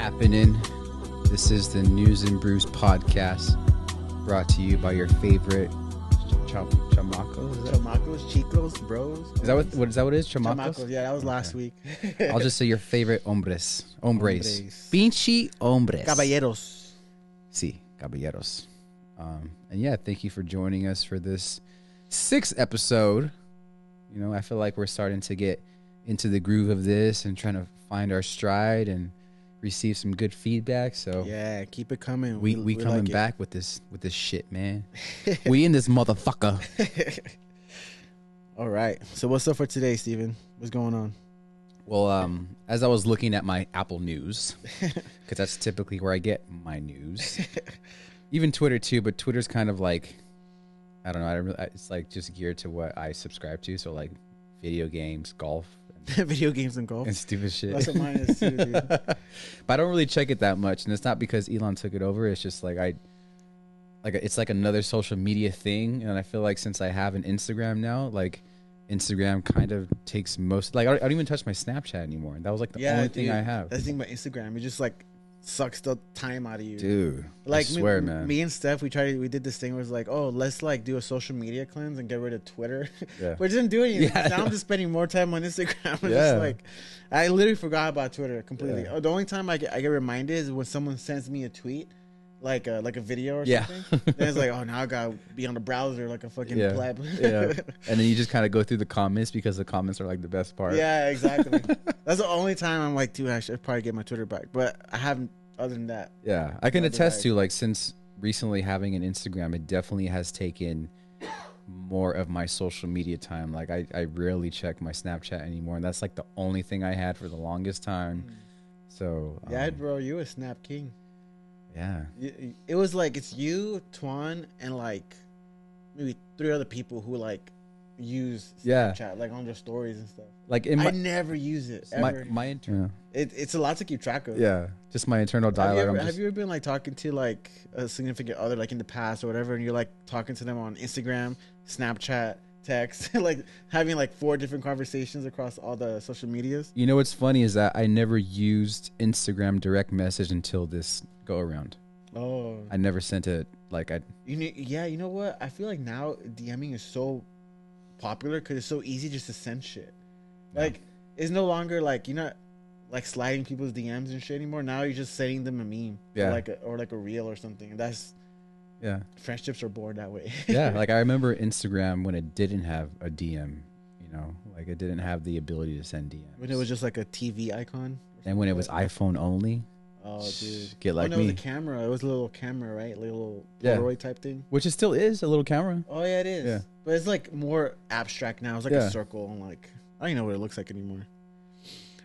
happening? This is the News and Brews podcast brought to you by your favorite ch- chamacos. Is that, Chamacos, chicos, bros. is that what, what is that what it is? Chamacos? Chamacos, yeah, that was last week. I'll just say your favorite hombres. Hombres. Hombres. Pinche hombres. Caballeros. Sí, caballeros. Um, and yeah, thank you for joining us for this sixth episode. You know, I feel like we're starting to get into the groove of this and trying to find our stride and receive some good feedback. So Yeah, keep it coming. we we coming like it. back with this with this shit, man. we in this motherfucker. All right. So what's up for today, Steven? What's going on? Well, um, as I was looking at my Apple News, because that's typically where I get my news, even Twitter too. But Twitter's kind of like, I don't know. I don't really, it's like just geared to what I subscribe to. So like, video games, golf, Video games and golf. and stupid shit. That's what mine is too, dude. but I don't really check it that much, and it's not because Elon took it over. It's just like I, like it's like another social media thing, and I feel like since I have an Instagram now, like. Instagram kind of takes most like I don't, I don't even touch my Snapchat anymore. That was like the Yeah, only thing. I have. That's the thing about Instagram. It just like sucks the time out of you. Dude, like I swear, me, man. me and Steph, we tried. We did this thing where it's like, oh, let's like do a social media cleanse and get rid of Twitter. Yeah. it didn't do anything. Yeah, now. I'm just spending more time on Instagram. It's Yeah. just like, I literally forgot about Twitter completely. Yeah. Oh, the only time I get, I get reminded is when someone sends me a tweet, like a, like a video or Yeah. something. then it's like, oh, now I gotta be on the browser like a fucking yeah, pleb. yeah. And then you just kind of go through the comments because the comments are like the best part. yeah, exactly. That's the only time I'm like, dude, I should probably get my Twitter back. But I haven't. Other than that, Yeah, I can attest to like since recently having an Instagram, it definitely has taken more of my social media time. Like I, I rarely check my Snapchat anymore, and that's like the only thing I had for the longest time. So yeah, um, bro, you a snap king. Yeah, It was like it's you, Twan, and like maybe three other people who like use Yeah. Snapchat, like on their stories and stuff. like in I never use it my ever. my internal, it, it's a lot to keep track of. yeah, just my internal Have you, dialogue. ever, I'm have you ever been like talking to like a significant other, like in the past or whatever, and you're like talking to them on Instagram, Snapchat, text, like having like four different conversations across all the social medias? You know what's funny is that I never used Instagram direct message until this go around. Oh, I never sent it like I You know, yeah, you know what? I feel like now DMing is so popular because it's so easy just to send shit. Yeah. Like, it's no longer like you're not like sliding people's DMs and shit anymore. Now you're just sending them a meme, Yeah. or like a, or like a reel or something. And that's yeah. friendships are born that way. yeah, like I remember Instagram when it didn't have a DM, you know, like it didn't have the ability to send DMs. when it was just like a TV icon. and when it was iPhone only, Oh, dude. get like oh, no, it was a camera. It was a little camera, right? Like a little Yeah. Polaroid type thing. which it still is a little camera. Oh yeah, it is. Yeah. But it's like more abstract now. It's like Yeah. a circle and like I don't even know what it looks like anymore.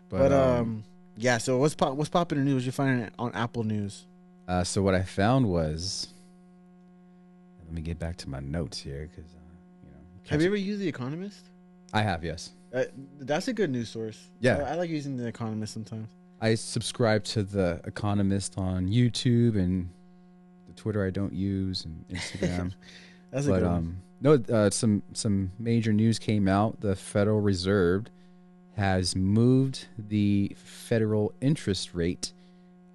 But, But, um, um, yeah. So what's pop, what's popping in the news? You're finding it on Apple News. uh, so what I found was, let me get back to my notes here because, uh, you know, Have you ever used The Economist? I have, yes. Uh, that's a good news source. Yeah. I, I like using The Economist sometimes. I subscribe to the Economist on YouTube and the Twitter I don't use and Instagram. That's a but good one. um, no, uh, some some major news came out. The Federal Reserve has moved the federal interest rate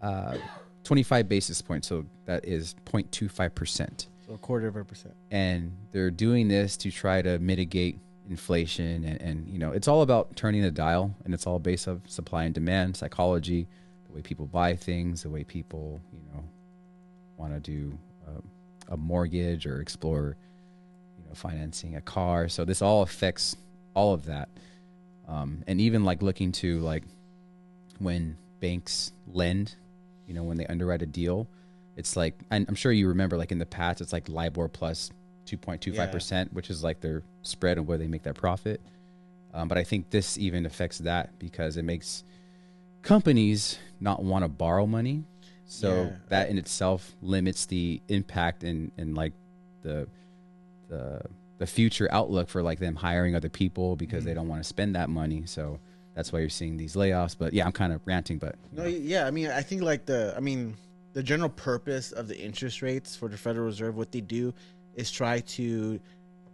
uh, 25 basis points, so that is 0.25 percent, So a quarter of a percent. and they're doing this to try to mitigate inflation and, and you know it's all about turning the dial and it's all based of supply and demand psychology the way people buy things the way people you know want to do uh, a mortgage or explore you know financing a car so this all affects all of that um, and even like looking to like when banks lend you know when they underwrite a deal it's like and i'm sure you remember like in the past it's like libor plus 2.25% which is like their spread and where they make their profit um, but i think this even affects that because it makes companies not want to borrow money so Yeah. that in itself limits the impact and and like the the the future outlook for like them hiring other people because they Mhm. don't want to spend that money so that's why you're seeing these layoffs but yeah i'm kind of ranting but No, know. yeah. I mean, I think like the, I mean, the general purpose of the interest rates for the Federal Reserve, what they do is try to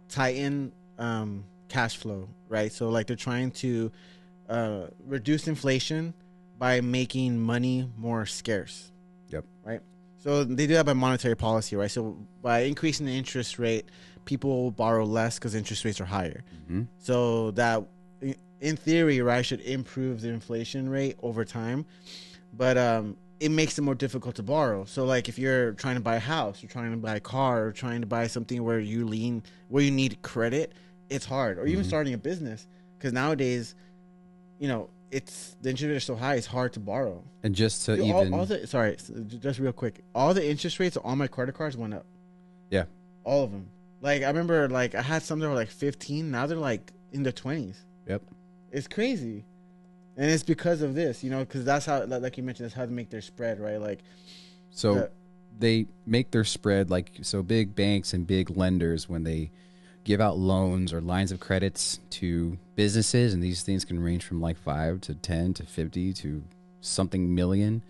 tighten um, cash flow, right? So like they're trying to uh, reduce inflation, by making money more scarce. Yep. Right. So they do that by monetary policy, right? So by increasing the interest rate, people will borrow less because interest rates are higher. hmm So that, in theory, right, should improve the inflation rate over time, but um, it makes it more difficult to borrow. So like if you're trying to buy a house, you're trying to buy a car, or trying to buy something where you lean, where you need credit, it's hard. Or even Mhm. starting a business, because nowadays, you know, it's the interest rates are so high, it's hard to borrow. And just to Dude, even all, all the sorry, just real quick, all the interest rates on my credit cards went up. Yeah. all of them. Like I remember, like I had some that were like 15. Now they're like in the 20s. Yep. It's crazy, and it's because of this, you know, because that's how, like you mentioned, that's how they make their spread, right? Like, So the- they make their spread like so big banks and big lenders when they give out loans or lines of credits to businesses and these things can range from like 5 to 10 to 50 to something million.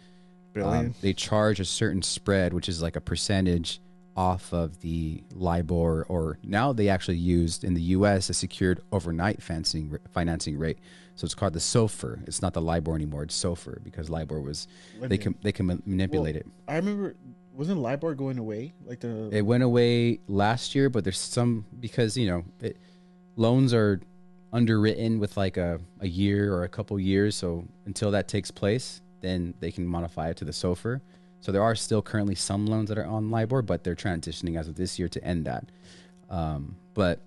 Um, they charge a certain spread which is like a percentage off of the LIBOR or now they actually used in the US a secured overnight financing financing rate. So it's called the SOFR. It's not the LIBOR anymore. It's SOFR because LIBOR was they can they can ma- manipulate it. I remember, wasn't LIBOR going away? Like the It went away last year, but there's some because you know it, loans are underwritten with like a, a year or a couple years. So until that takes place, then they can modify it to the SOFR. So there are still currently some loans that are on LIBOR, but they're transitioning as of this year to end that. Um, but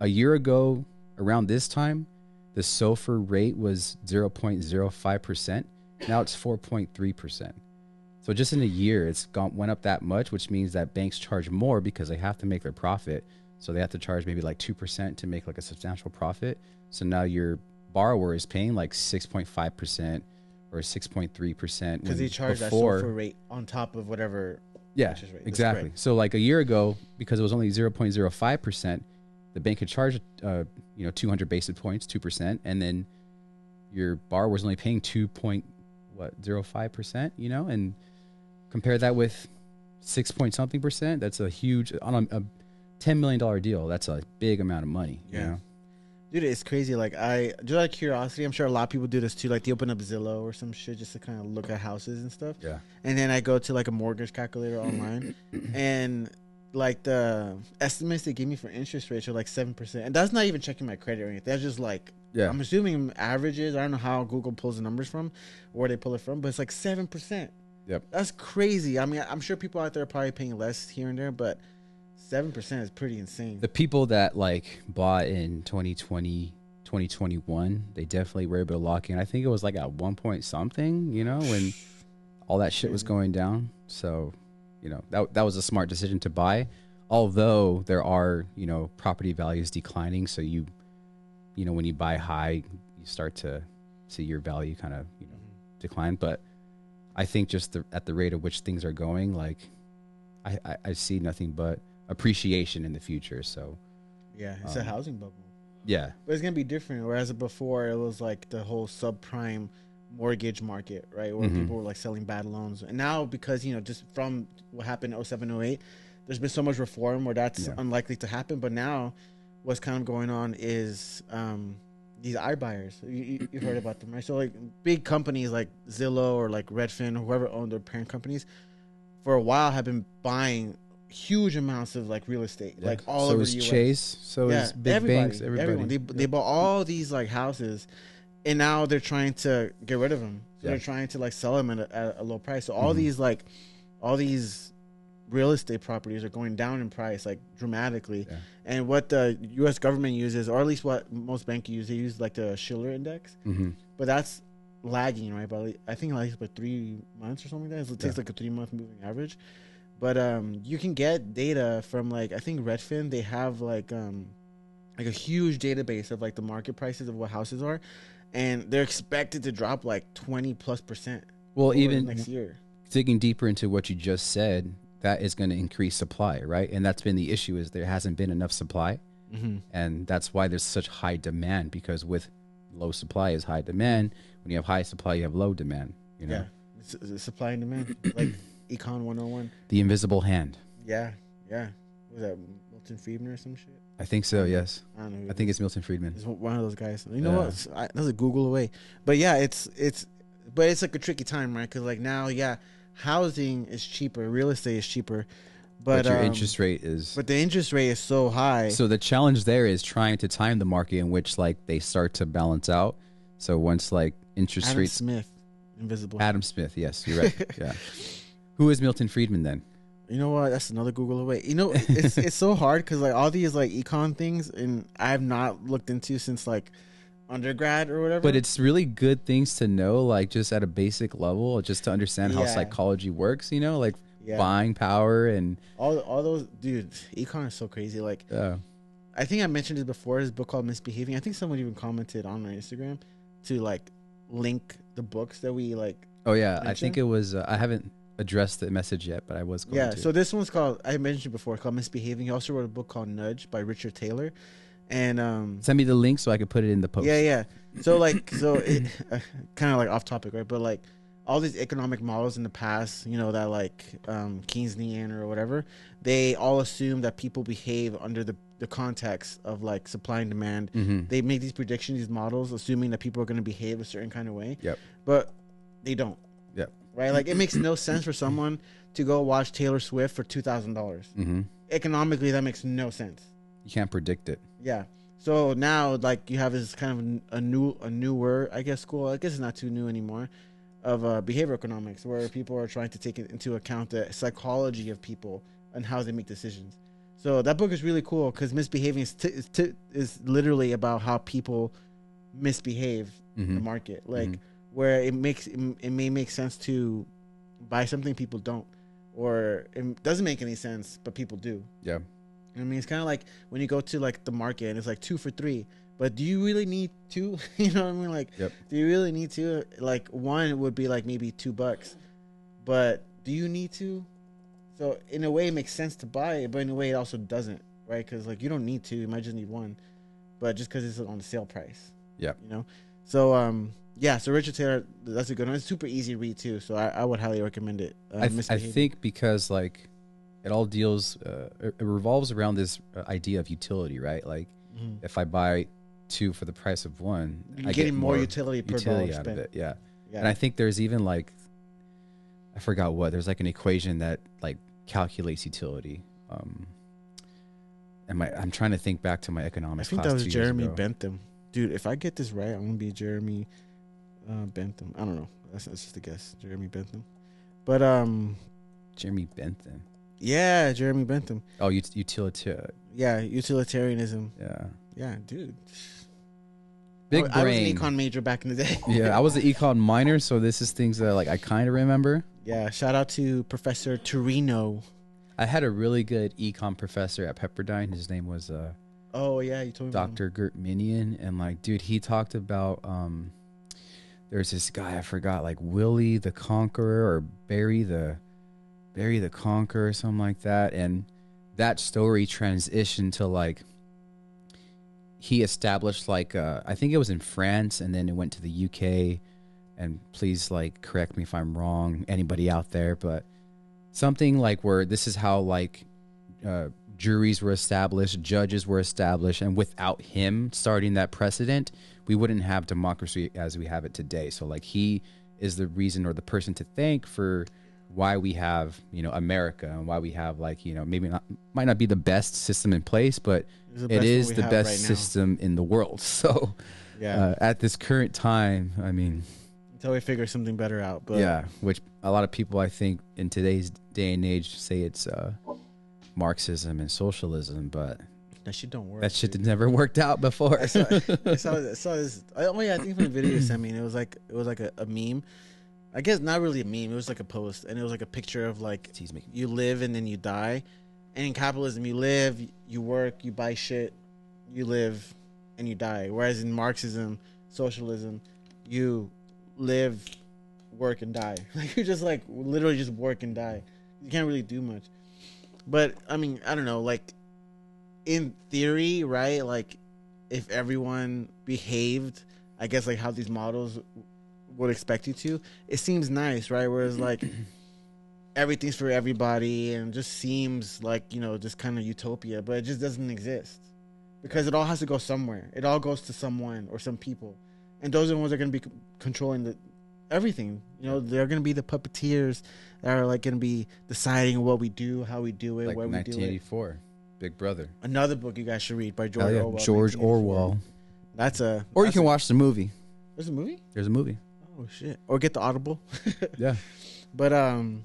a year ago, around this time, the SOFR rate was 0.05%. Now it's 4.3%. So just in a year, it's gone went up that much, which means that banks charge more because they have to make their profit. So they have to charge maybe like two percent to make like a substantial profit. So now your borrower is paying like six point five percent or six point three percent because they charge before, that SOFR rate on top of whatever. yeah, interest rate, exactly. So like a year ago, because it was only zero point zero five percent, the bank could charge uh, you know two hundred basis points, two percent, and then your bar was only paying two point what zero five percent, you know, and compare that with six point something percent. That's a huge on a, a ten million dollar deal. That's a big amount of money. You Yeah. know? Dude, it's crazy. Like I just out of curiosity, I'm sure a lot of people do this too. Like they open up Zillow or some shit just to kind of look at houses and stuff. Yeah. And then I go to like a mortgage calculator online, and like the estimates they give me for interest rates are like seven percent, and that's not even checking my credit or anything. That's just like Yeah. I'm assuming averages. I don't know how Google pulls the numbers from, where they pull it from, but it's like seven percent. Yep. That's crazy. I mean, I'm sure people out there are probably paying less here and there, but seven percent is pretty insane. the people that like bought in 2020 2021 they definitely were able to lock in. I think it was like at one point something you know when all that shit was going down. So you know that, that was a smart decision to buy. Although there are you know property values declining so you you know when you buy high you start to see your value kind of you know decline. But i think just the, at the rate of which things are going like I, I i see nothing but appreciation in the future so Yeah, it's a Um, housing bubble. yeah But it's gonna be different. Whereas before, it was like the whole subprime mortgage market, right? Where Mhm. people were like selling bad loans. And now, because you know, just from what happened in 07, 08, there's been so much reform where that's Yeah. unlikely to happen. But now, what's kind of going on is um, these iBuyers. You, you, you've heard about them, right? So like big companies like Zillow or like Redfin or whoever owned their parent companies, for a while have been buying huge amounts of like real estate, Yeah. like all so over the US Chase. So is big everybody, banks. Everybody. Everyone. They, they bought all these like houses, and now they're trying to get rid of them. So Yeah. they're trying to like sell them at a, at a low price. So all Mhm. these like, all these real estate properties are going down in price like dramatically. Yeah. And what the U.S. government uses, or at least what most banks use, they use like the Shiller Index, hmm but that's lagging, right? But I think like about three months or something like that. It takes Yeah. like a three month moving average. But um, you can get data from like I think Redfin. They have like um, like a huge database of like the market prices of what houses are, and they're expected to drop like twenty plus percent. Well, even next year. digging deeper into what you just said, that is going to increase supply, right? And that's been the issue is there hasn't been enough supply, Mm-hmm. and that's why there's such high demand because with low supply is high demand. When you have high supply, you have low demand. You know, Yeah, it's, it's supply and demand, like Econ one hundred and one. the invisible hand. Yeah, yeah. Was that Milton Friedman or some shit? I think so. Yes, I don't know. I think it's Milton Friedman. It's one of those guys. You know Yeah. what? I, that's a Google away. But yeah, it's it's but it's like a tricky time, right? Because like now, yeah, housing is cheaper, real estate is cheaper, but, But, your um, interest rate is but the interest rate is so high. So the challenge there is trying to time the market in which like they start to balance out. So once like interest rate Adam rates, Smith, Invisible. Adam Smith, yes, you're right. yeah. Who is Milton Friedman then? You know what? That's another Google away. You know, it's it's so hard because like all these like econ things, and I have not looked into since like undergrad or whatever. But it's really good things to know, like just at a basic level, just to understand how psychology works. You know, like yeah, buying power and all all those dude, econ is so crazy. Like uh, I think I mentioned it before. His book called Misbehaving. I think someone even commented on my Instagram to like link the books that we like. oh yeah, I think it was. Uh, I haven't addressed the message yet, but I was going to. Yeah. to. So this one's called I mentioned before called Misbehaving. He also wrote a book called Nudge by Richard Thaler, and um Send me the link so I could put it in the post. Yeah, yeah. So like, so it, uh, kind of like off topic, right? But like, all these economic models in the past, you know, that like um, Keynesian or whatever, they all assume that people behave under the the context of like supply and demand. hmm They make these predictions, these models, assuming that people are going to behave a certain kind of way. Yep. But they don't. Right. Like it makes no sense for someone to go watch Taylor Swift for two thousand dollars. hmm Economically, that makes no sense. You can't predict it. Yeah. So now, like, you have this kind of a new, a newer, I guess, school. I guess it's not too new anymore, of uh, behavioral economics, where people are trying to take into account the psychology of people and how they make decisions. So that book is really cool because misbehaving is, t- is, t- is literally about how people misbehave in the Mhm. market. Like, Mhm. Where it makes it, it may make sense to buy something people don't, or it doesn't make any sense, but people do. Yeah. I mean, it's kind of like when you go to like the market and it's like two for three. But do you really need two? you know what I mean? Like, Yep. do you really need two? Like, one would be like maybe two bucks, but do you need to? So in a way, it makes sense to buy it, but in a way, it also doesn't, right? Because like you don't need two, you might just need one, but just because it's on the sale price. Yeah. You know. So um yeah, so Richard Thaler, that's a good one. It's super easy to read too, so I, I would highly recommend it. Uh, I, th- I think because like it all deals, uh, it revolves around this uh, idea of utility, right? Like Mhm. if I buy two for the price of one, you're I getting get more, utility per utility dollar out spent. of it. Yeah. Yeah. and I think there's even like I forgot what there's like an equation that like calculates utility. Um, and my I'm trying to think back to my economics. I think that was Jeremy ago. Bentham. Dude, if I get this right, I'm gonna be Jeremy uh, Bentham. I don't know. That's, that's just a guess. Jeremy Bentham. But um, Jeremy Bentham. yeah, Jeremy Bentham. Oh, ut- utilitarian. Yeah, utilitarianism. Yeah, Yeah, dude. big I, brain. I was an econ major back in the day. yeah, I was an econ minor, so this is things that like I kind of remember. yeah. Shout out to Professor Torino. I had a really good econ professor at Pepperdine. His name was uh, Oh yeah, you told me. about. Dr. Gert Minion, and like, dude, he talked about um, there's this guy I forgot, like Willie the Conqueror or Barry the Barry the Conqueror or something like that, and that story transitioned to like he established like uh, I think it was in France, and then it went to the UK. And please, like, correct me if I'm wrong, anybody out there, but something like where this is how like uh, juries were established, judges were established, and without him starting that precedent, we wouldn't have democracy as we have it today. So like he is the reason or the person to thank for why we have you know America and why we have like you know maybe not might not be the best system in place, but It's the best one is the best right system in the world. So Yeah, uh, at this current time, I mean, until we figure something better out. But yeah, which a lot of people I think in today's day and age say it's uh, Marxism and socialism, but that shit don't work. that shit dude. never worked out before. I saw, I saw, I saw this. Oh yeah, I think from the video you sent me, and it was like it was like a, a meme. I guess not really a meme. It was like a post, and it was like a picture of like you live and then you die. And in capitalism, you live, you work, you buy shit, you live, and you die. Whereas in Marxism, socialism, you live, work, and die. Like you just like literally just work and die. You can't really do much. But I mean, I don't know. Like in theory, right? Like if everyone behaved, I guess like how these models would expect you to, it seems nice, right? Whereas like everything's for everybody and just seems like you know just kind of utopia but it just doesn't exist because it all has to go somewhere it all goes to someone or some people and those are the ones that are going to be controlling the everything. You know, they're gonna be the puppeteers that are like gonna be deciding what we do, how we do it, like where we do it. 1984, Big Brother. Another book you guys should read by George yeah, Orwell. George Orwell. That's a. Or you can a- watch the movie. There's a movie. There's a movie. Oh shit! Or get the Audible. Yeah. But um,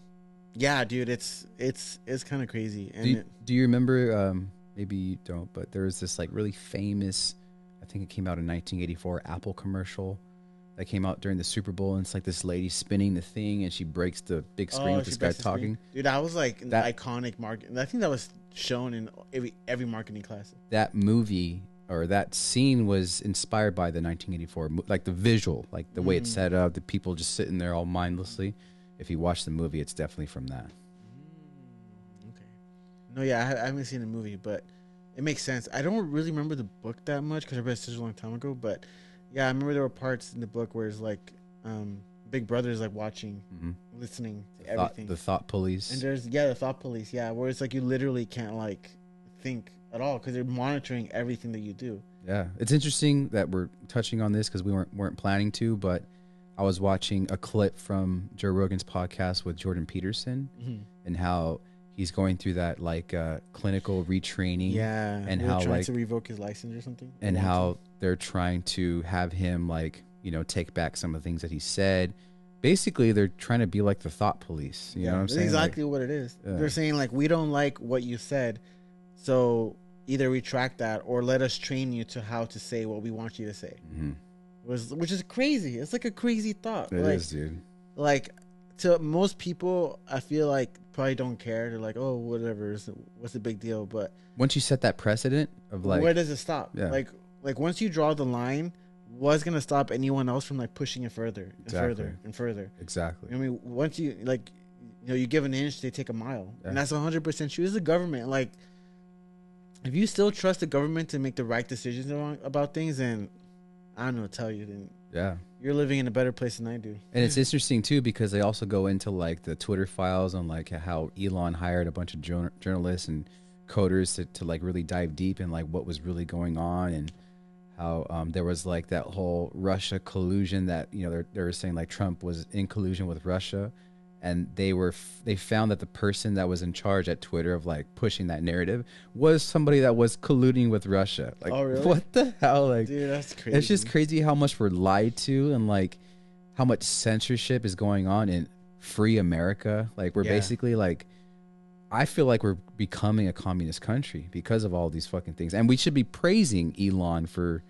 yeah, dude, it's it's it's kind of crazy. And Do you, it- do you remember? Um, maybe you don't, but there was this like really famous. I think it came out in 1984 Apple commercial that came out during the Super Bowl, and it's like this lady spinning the thing, and she breaks the big screen Oh, with this guy the screen. talking. Dude, that was like an That- iconic market. I think that was shown in every every marketing class. That movie or that scene was inspired by the 1984, like the visual, like the way it's Mm. set up, the people just sitting there all mindlessly. If you watch the movie, it's definitely from that. Okay. No, yeah, I, I haven't seen the movie, but it makes sense. I don't really remember the book that much because I read it such a long time ago. But yeah, I remember there were parts in the book where it's like um, Big Brother is like watching, hmm listening to Thought, everything. the thought police. and there's yeah, the thought police. Yeah, where it's like you literally can't like think at all because they're monitoring everything that you do. Yeah, it's interesting that we're touching on this because we weren't weren't planning to, but I was watching a clip from Joe Rogan's podcast with Jordan Peterson and how he's going through that like uh, clinical retraining, Yeah, and how, trying like- to revoke his license or something, and how they're trying to have him like you know take back some of the things that he said. Basically, they're trying to be like the thought police. You yeah, know what I'm that's saying? Like, exactly what it is. Yeah. They're saying like we don't like what you said, so either retract that or let us train you to how to say what we want you to say. mhm. Was which is crazy. It's like a crazy thought. It like, is, dude. like to most people, I feel like probably don't care. They're like, oh, whatever. What's the big deal? But Once you set that precedent of like, where does it stop? Yeah. Like like once you draw the line, what's gonna stop anyone else from like pushing it further and Exactly. further and further? exactly, I mean, once you like, you know, you give an inch, they take a mile, Yeah. and that's hundred percent true. It's the government. Like, if you still trust the government to make the right decisions about, about things, then I don't know, tell you, then yeah. you're living in a better place than I do. And it's interesting too because they also go into like the Twitter files on like how Elon hired a bunch of jour- journalists and coders to, to like really dive deep in like what was really going on and how um, there was like that whole Russia collusion that you know they're, they were saying like Trump was in collusion with Russia and they were f- they found that the person that was in charge at Twitter of like pushing that narrative was somebody that was colluding with Russia like Oh, really? what the hell like Dude, that's crazy. it's just crazy how much we're lied to and like how much censorship is going on in free America. Like we're Yeah. basically like I feel like we're becoming a communist country because of all these fucking things. And we should be praising Elon for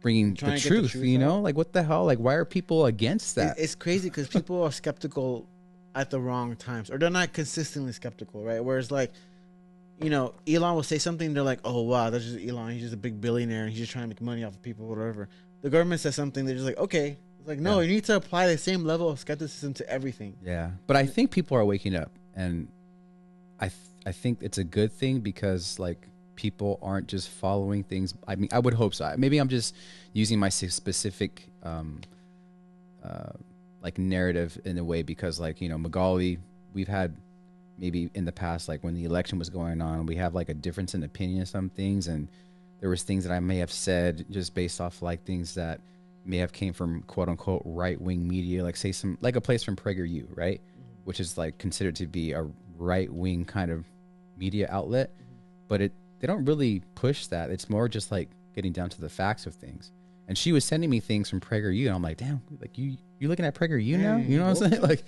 bringing the get the truth, truth you know? out. Like what the hell? Like why are people against that? It's crazy because people are skeptical at the wrong times, or they're not consistently skeptical, right? Whereas, like, you know, Elon will say something, they're like, "Oh wow, that's just Elon. He's just a big billionaire, and he's just trying to make money off of people, whatever." The government says something, they're just like, "Okay." It's like, no, Yeah. you need to apply the same level of skepticism to everything. Yeah, but I think people are waking up, and I th- I think it's a good thing because like people aren't just following things. I mean, I would hope so. Maybe I'm just using my specific um, uh, like narrative in a way because like you know Magali, we've had maybe in the past like when the election was going on, we have like a difference in opinion of some things, and there was things that I may have said just based off like things that may have came from quote unquote right wing media, like say some like a place from PragerU, right, which is like considered to be a right wing kind of media outlet, but it they don't really push that. It's more just like getting down to the facts of things. And she was sending me things from PragerU, and I'm like, damn, like you you looking at PragerU now? You know what I'm saying? Like,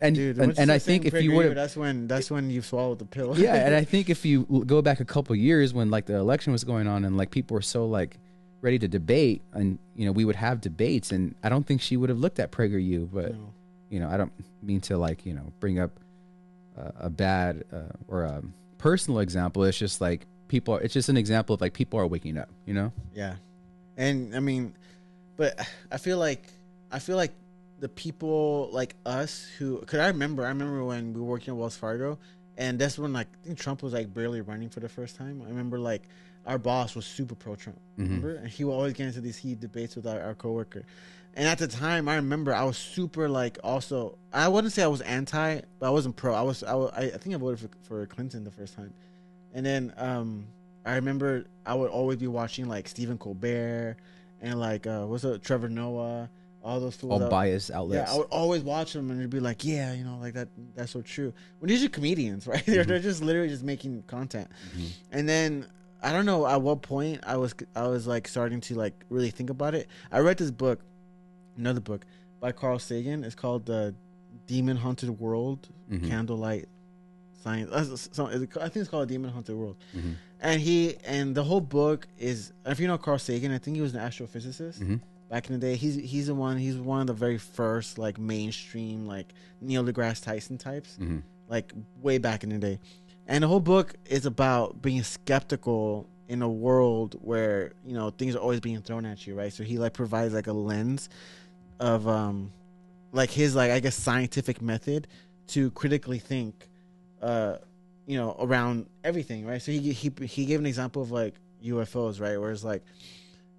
and Dude, and, and I think if you would that's when that's when you swallowed the pill. yeah, and I think if you go back a couple years when like the election was going on and like people were so like ready to debate and you know we would have debates and I don't think she would have looked at PragerU, but No. you know I don't mean to like you know bring up uh, a bad uh, or a personal example. It's just like people. are it's just an example of like people are waking up. You know? Yeah, and I mean, but I feel like I feel like the people like us who, cause I remember, I remember when we were working at Wells Fargo, and that's when like I think Trump was like barely running for the first time. I remember like our boss was super pro Trump, Mhm. remember, and he would always get into these heat debates with our, our coworker. And at the time, I remember I was super like also I wouldn't say I was anti, but I wasn't pro. I was I, I, I think I voted for, for Clinton the first time, and then um I remember I would always be watching like Stephen Colbert and like uh what's it Trevor Noah, all those fools. all out- biased outlets. yeah. I would always watch them and they'd be like, yeah, you know, like that. That's so true. When these are comedians, right? They're, they're just literally just making content. Mhm. And then I don't know at what point I was I was like starting to like really think about it. I read this book, another book by Carl Sagan. It's called the Demon Haunted World, Mhm. Candlelight Science. uh, so- I think it's called Demon Haunted World. Mhm. And he and the whole book is if you know Carl Sagan, I think he was an astrophysicist Mhm. back in the day. He's he's the one. He's one of the very first like mainstream like Neil deGrasse Tyson types Mhm. like way back in the day. And the whole book is about being skeptical in a world where, you know, things are always being thrown at you, right? So he like provides like a lens of um like his like I guess scientific method to critically think uh you know around everything, right? So he he he gave an example of like UFOs, right? Where it's like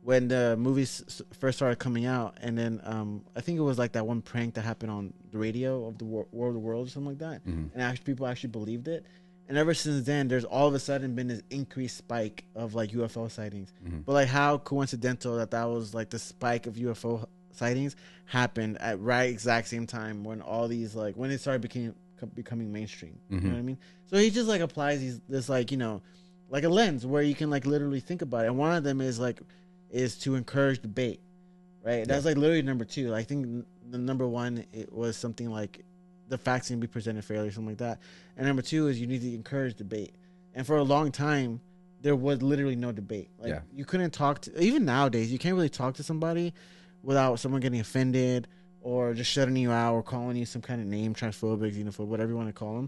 when the movies first started coming out, and then um, I think it was like that one prank that happened on the radio of the War, War of the Worlds or something like that, Mhm. and actually people actually believed it. And ever since then, there's all of a sudden been this increased spike of like UFO sightings. Mhm. But like, how coincidental that that was like the spike of UFO sightings happened at right exact same time when all these like when it started becoming becoming mainstream. You mm-hmm. know what I mean? So he just like applies these this like you know like a lens where you can like literally think about it. And one of them is like is to encourage debate, right? That's like literally number two. I think n- the number one it was something like the facts can be presented fairly, or something like that. And number two is you need to encourage debate. And for a long time, there was literally no debate. Like Yeah. you couldn't talk to even nowadays you can't really talk to somebody without someone getting offended or just shutting you out or calling you some kind of name, transphobic, xenophobic, whatever you want to call them,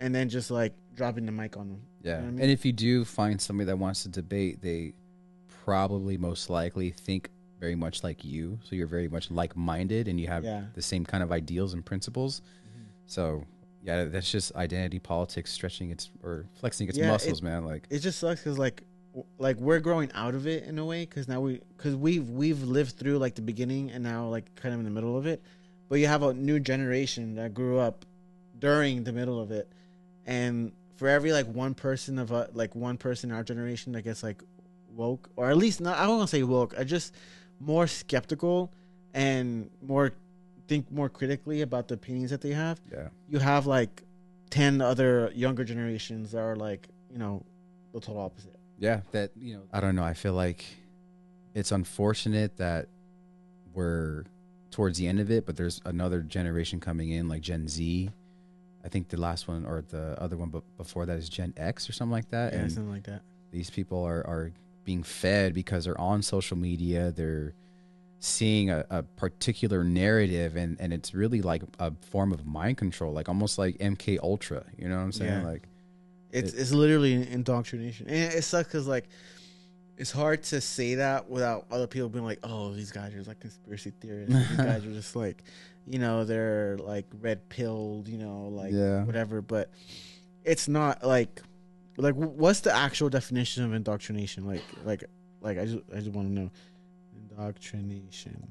and then just like dropping the mic on them. Yeah. what I mean? And if you do find somebody that wants to debate, they probably most likely think very much like you. So you're very much like minded and you have Yeah. the same kind of ideals and principles. Mm-hmm. So yeah, that's just identity politics stretching its or flexing its Yeah, it- muscles, man. Like it just sucks because like like we're growing out of it in a way because now we because we've we've lived through like the beginning and now like kind of in the middle of it. But you have a new generation that grew up during the middle of it. And for every like one person of uh, like one person in our generation that gets like woke or at least not i don't want to say woke i just more skeptical and more think more critically about the opinions that they have. Yeah. you have like 10 other younger generations that are like you know the total opposite Yeah, that you know, I don't know. I feel like it's unfortunate that we're towards the end of it, but there's another generation coming in, like Gen Z. I think the last one or the other one, but before that is Gen X or something like that. yeah and something like that these people are are being fed because they're on social media. They're seeing a, a particular narrative, and and it's really like a form of mind control, like almost like MK Ultra. You know what I'm saying? Yeah. Like, it's It- it's literally an indoctrination. And it sucks because like it's hard to say that without other people being like oh these guys are like conspiracy theorists. These guys are just like you know they're like red pilled you know like Yeah. whatever. But it's not like like what's the actual definition of indoctrination? Like like like i just i just want to know. Indoctrination.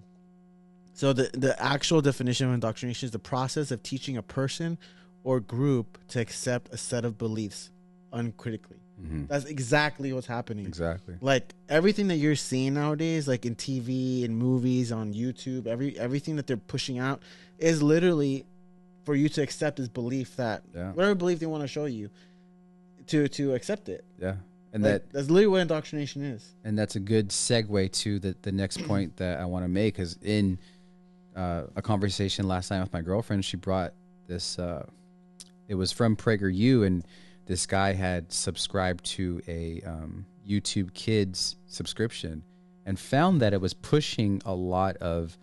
So the the actual definition of indoctrination is the process of teaching a person or group to accept a set of beliefs uncritically mhm. that's exactly what's happening exactly. like everything that you're seeing nowadays like in tv and movies on youtube every everything that they're pushing out is literally for you to accept this belief that Yeah. whatever belief they want to show you to to accept it Yeah, and Like, that that's literally what indoctrination is and that's a good segue to the the next point that I want to make is in uh, a conversation last night with my girlfriend, she brought this. Uh, it was from PragerU, and this guy had subscribed to a um, YouTube Kids subscription, and found that it was pushing a lot of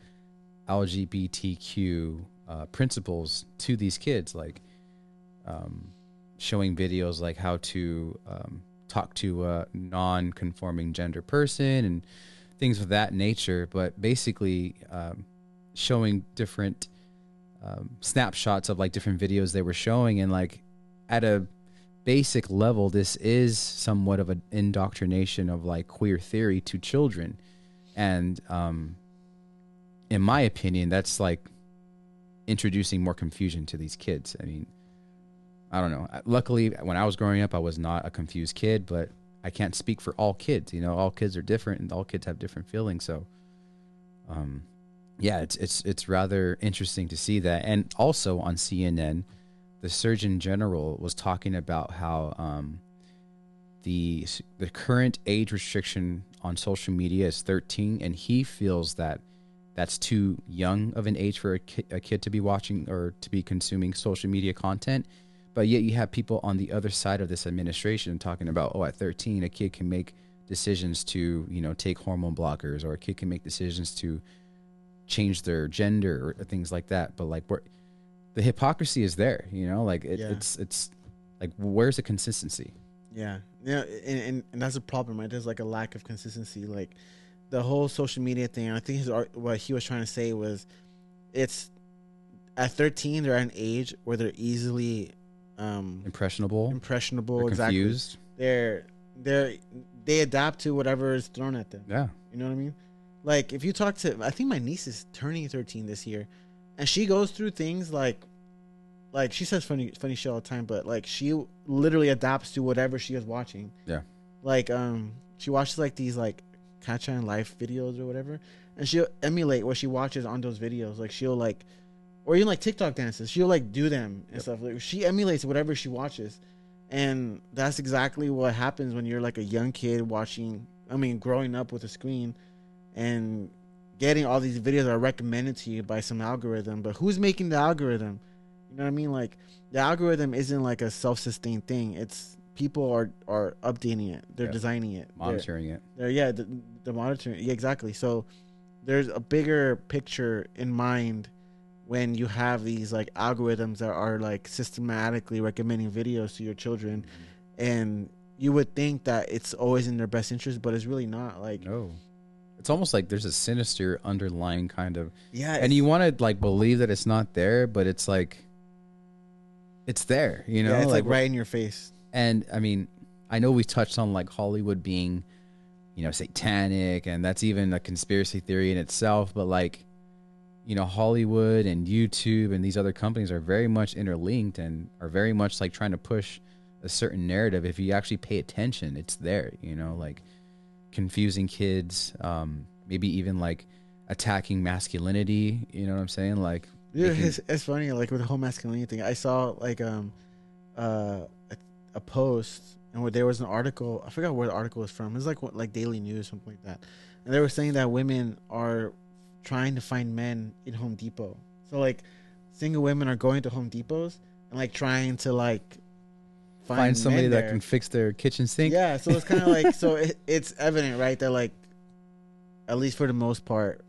LGBTQ uh, principles to these kids, like um, showing videos like how to um, talk to a non-conforming gender person and things of that nature. But basically, um, showing different um, snapshots of like different videos they were showing, and like at a basic level, this is somewhat of an indoctrination of like queer theory to children, and um, in my opinion, that's like introducing more confusion to these kids. I mean, I don't know. Luckily, when I was growing up, I was not a confused kid, but I can't speak for all kids. You know, all kids are different, and all kids have different feelings. So, um, yeah, it's it's it's rather interesting to see that. And also on CNN, the Surgeon General was talking about how um, the the current age restriction on social media is 13, and he feels that that's too young of an age for a kid, a kid to be watching or to be consuming social media content. But yet you have people on the other side of this administration talking about, oh, at 13, a kid can make decisions to, you know, take hormone blockers, or a kid can make decisions to change their gender or things like that. But like, where the hypocrisy is there, you know, like it, Yeah. it's it's like where's the consistency? Yeah, yeah, and, and and that's a problem, right? There's like a lack of consistency. Like the whole social media thing. I think his what he was trying to say was, it's at 13 they're at an age where they're easily um Impressionable, impressionable. they're exactly. confused. They're they're they adapt to whatever is thrown at them. Yeah, You know what I mean? Like if you talk to, I think my niece is turning 13 this year, and she goes through things like, like she says funny funny shit all the time, but like she literally adapts to whatever she is watching. Yeah. Like um, she watches like these like Gacha Life videos or whatever, and she'll emulate what she watches on those videos. Like she'll like, or even like TikTok dances, she'll like do them and Yep. stuff. Like she emulates whatever she watches, and that's exactly what happens when you're like a young kid watching. I mean, growing up with a screen, and getting all these videos that are recommended to you by some algorithm. But who's making the algorithm? You know what I mean? Like the algorithm isn't like a self-sustained thing. It's people are are updating it. They're Yeah. designing it. They're- monitoring it. they're yeah the, the monitoring yeah, exactly so there's a bigger picture in mind when you have these like algorithms that are like systematically recommending videos to your children mm-hmm. and you would think that it's always in their best interest but it's really not like No, it's almost like there's a sinister underlying kind of, yeah and you want to like believe that it's not there, but it's like, it's there, you know, yeah, it's like, like right in your face And I mean, I know we touched on like Hollywood being, you know, satanic, and that's even a conspiracy theory in itself. But like, you know, Hollywood and YouTube and these other companies are very much interlinked and are very much like trying to push a certain narrative. If you actually pay attention, it's there. You know, like confusing kids, um, maybe even like attacking masculinity. You know what I'm saying? Like, It's, it's funny. Like with the whole masculinity thing, I saw like um, uh, a, a post and where there was an article. I forgot where the article was from. It was like what, like Daily News, something like that. And they were saying that women are trying to find men in Home Depot. So like, single women are going to Home Depots and like trying to like find, find somebody that can fix their kitchen sink. Yeah, so it's kind of like so it, it's evident, right? That like, at least for the most part,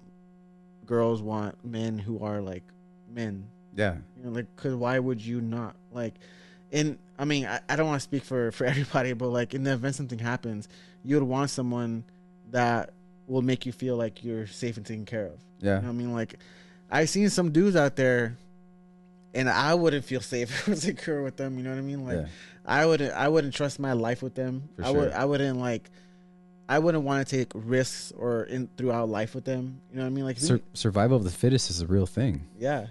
girls want men who are like men. yeah. You know, like, cause why would you not like? In I mean, I, I don't want to speak for for everybody, but like in the event something happens, you would want someone that will make you feel like you're safe and taken care of. Yeah. You know I mean, like I've seen some dudes out there, and I wouldn't feel safe or secure with them. You know what I mean? Like yeah. I wouldn't I wouldn't trust my life with them. For I would I wouldn't like I wouldn't want to take risks or in throughout life with them. You know what I mean? Like Sur- survival of the fittest is a real thing. yeah.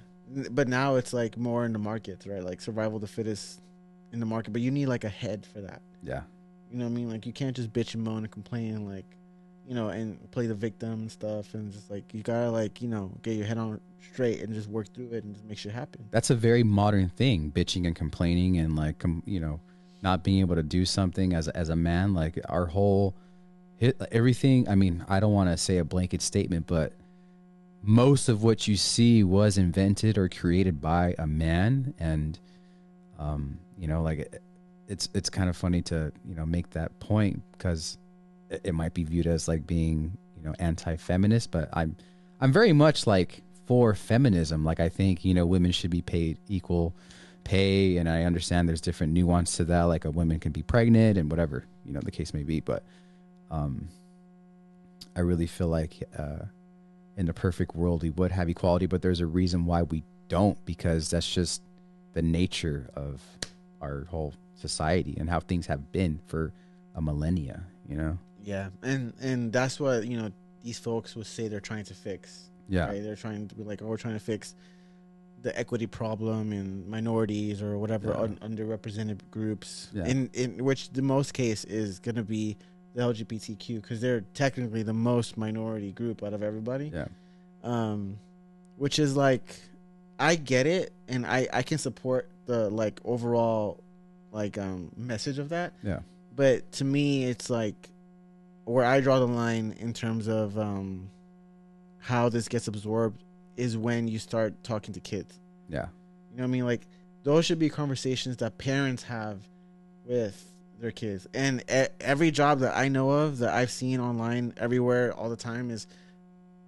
But now it's like more in the markets, right? Like survival of the fittest in the market, but you need like a head for that. Yeah. You know what I mean? Like you can't just bitch and moan and complain like you know, and play the victim and stuff and just like you gotta like, you know, get your head on straight and just work through it and just make shit happen. That's a very modern thing, bitching and complaining and like com- you know, not being able to do something as as a man. Like our whole hit everything. I mean, I don't want to say a blanket statement, but most of what you see was invented or created by a man, and um, you know, like it, it's it's kind of funny to you know make that point because it, it might be viewed as like being you know anti-feminist, but I'm I'm very much like for feminism. Like I think you know women should be paid equal pay, and I understand there's different nuance to that. Like a woman can be pregnant and whatever you know the case may be, but um, I really feel like uh, in the perfect world we would have equality, but there's a reason why we don't because that's just the nature of our whole society and how things have been for a millennia. You know? Yeah. And and that's what, you know, these folks would say they're trying to fix. Yeah. Right? They're trying to be like, oh, we're trying to fix the equity problem in minorities or whatever Yeah. un- underrepresented groups. Yeah. In in which the most case is going to be the LGBTQ because they're technically the most minority group out of everybody. Yeah. Um, which is like I get it and I I can support the like overall like um message of that. Yeah. But to me it's like where I draw the line in terms of um how this gets absorbed is when you start talking to kids. Yeah. You know what I mean? Like those should be conversations that parents have with their kids. And every job that I know of that I've seen online everywhere all the time is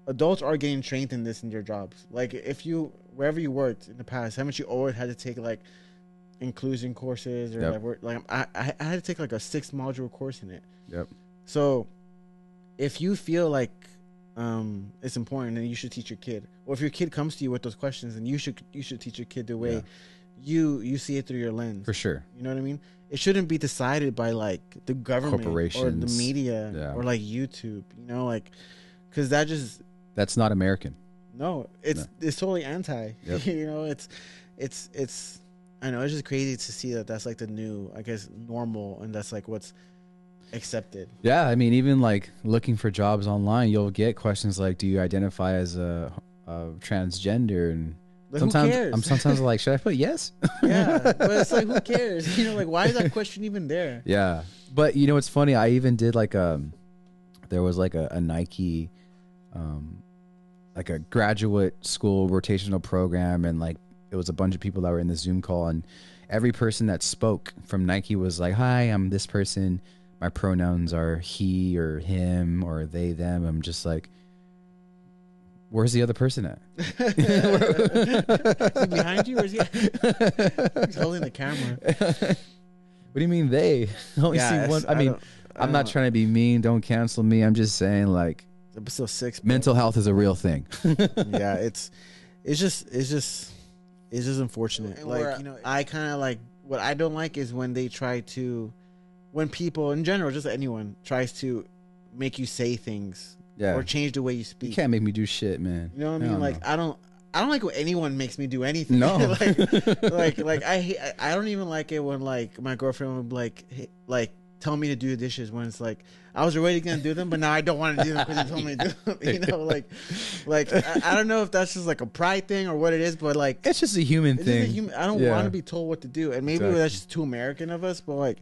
adults are getting trained in this in their jobs. Like if you wherever you worked in the past, haven't you always had to take like inclusion courses or Yep. like, like I I I had to take like a six module course in it. Yep. So if you feel like um it's important then you should teach your kid. Or if your kid comes to you with those questions then you should you should teach your kid the way Yeah. You you see it through your lens. For sure. You know what I mean? It shouldn't be decided by like the government or the media Yeah. or like YouTube. You know, like because that just That's not American. no, it's it's totally anti. Yep. you know, it's it's it's I know it's just crazy to see that that's like the new, I guess, normal, and that's like what's accepted. Yeah, I mean, even like looking for jobs online, you'll get questions like, "Do you identify as a, a transgender?" And Like, sometimes who cares? I'm sometimes like, "Should I put yes?" yeah, but it's like who cares? You know, like why is that question even there? Yeah, but you know what's funny? I even did like um, there was like a, a Nike, um, like a graduate school rotational program, and like it was a bunch of people that were in the Zoom call, and every person that spoke from Nike was like, "Hi, I'm this person. My pronouns are he or him or they them." I'm just like, "Where's the other person at?" Is he behind you, or is he he's holding the camera? What do you mean they? I only see one. I mean, I I'm not uh, trying to be mean. Don't cancel me. I'm just saying, like. Episode six. bro. mental health is a real thing. yeah, it's it's just it's just it's just unfortunate. And like you know, I kind of like what I don't like is when they try to, when people in general, just anyone tries to make you say things Yeah. or change the way you speak. You can't make me do shit, man. You know what I mean? Like no. I don't. I don't like when anyone makes me do anything. No. like, like, like I, hate, I, I don't even like it when like my girlfriend would like, like tell me to do the dishes when it's like I was already gonna do them, but now I don't want to do them because you told me to do them. You know, like, like I, I don't know if that's just like a pride thing or what it is, but like it's just a human just a thing. human, I don't Yeah. want to be told what to do, and maybe Exactly. that's just too American of us. But like,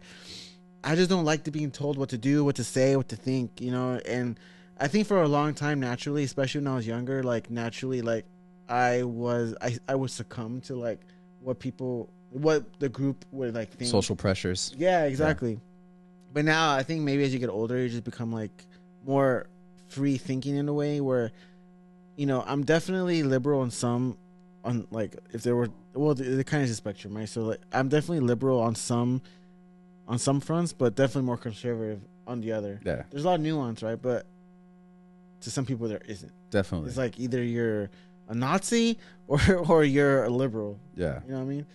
I just don't like to being told what to do, what to say, what to think. You know, and I think for a long time, naturally, especially when I was younger, like naturally, like I was, I, I would succumb to like what people, what the group would like think. Social pressures. Yeah, exactly. But now I think maybe as you get older, you just become like more free thinking in a way where, you know, I'm definitely liberal in some, on like if there were well, the, the kind of spectrum, right? So like I'm definitely liberal on some, on some fronts, but definitely more conservative on the other. Yeah, There's a lot of nuance, right? But to some people there isn't. definitely. It's like either you're a Nazi or or you're a liberal. yeah. You know what I mean?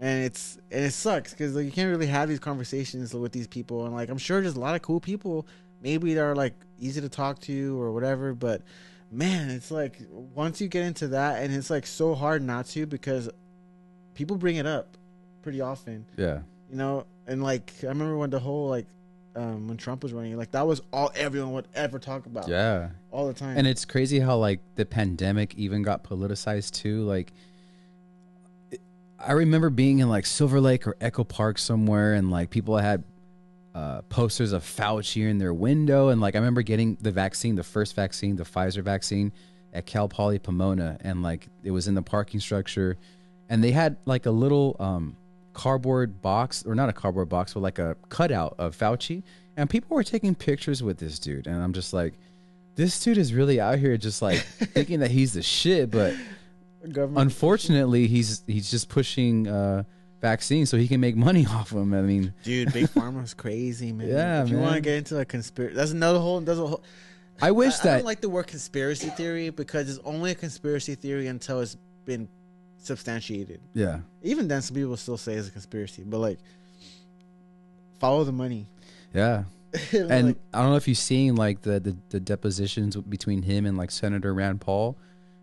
And it's and it sucks because like you can't really have these conversations with these people. And like I'm sure there's a lot of cool people, maybe that are like easy to talk to or whatever. But man, it's like once you get into that, and it's like so hard not to because people bring it up pretty often. Yeah. You know, and like I remember when the whole like um when Trump was running, like that was all everyone would ever talk about. Yeah. all the time. And it's crazy how like the pandemic even got politicized too. Like it- I remember being in like Silver Lake or Echo Park somewhere and like people had uh, posters of Fauci in their window and like I remember getting the vaccine, the first vaccine, the Pfizer vaccine at Cal Poly Pomona and like it was in the parking structure and they had like a little um cardboard box or not a cardboard box but like a cutout of Fauci and people were taking pictures with this dude and I'm just like this dude is really out here just like thinking that he's the shit but government. unfortunately he's he's just pushing uh vaccines so he can make money off them i mean Dude, big pharma's crazy, man. Yeah, if you want to get into a conspiracy, that's another whole. That's a whole. i wish I, I that don't like the word conspiracy theory because it's only a conspiracy theory until it's been substantiated. yeah Even then, some people still say it's a conspiracy, but like, follow the money. yeah and Like, i don't know if you've seen like the, the the depositions between him and like senator rand paul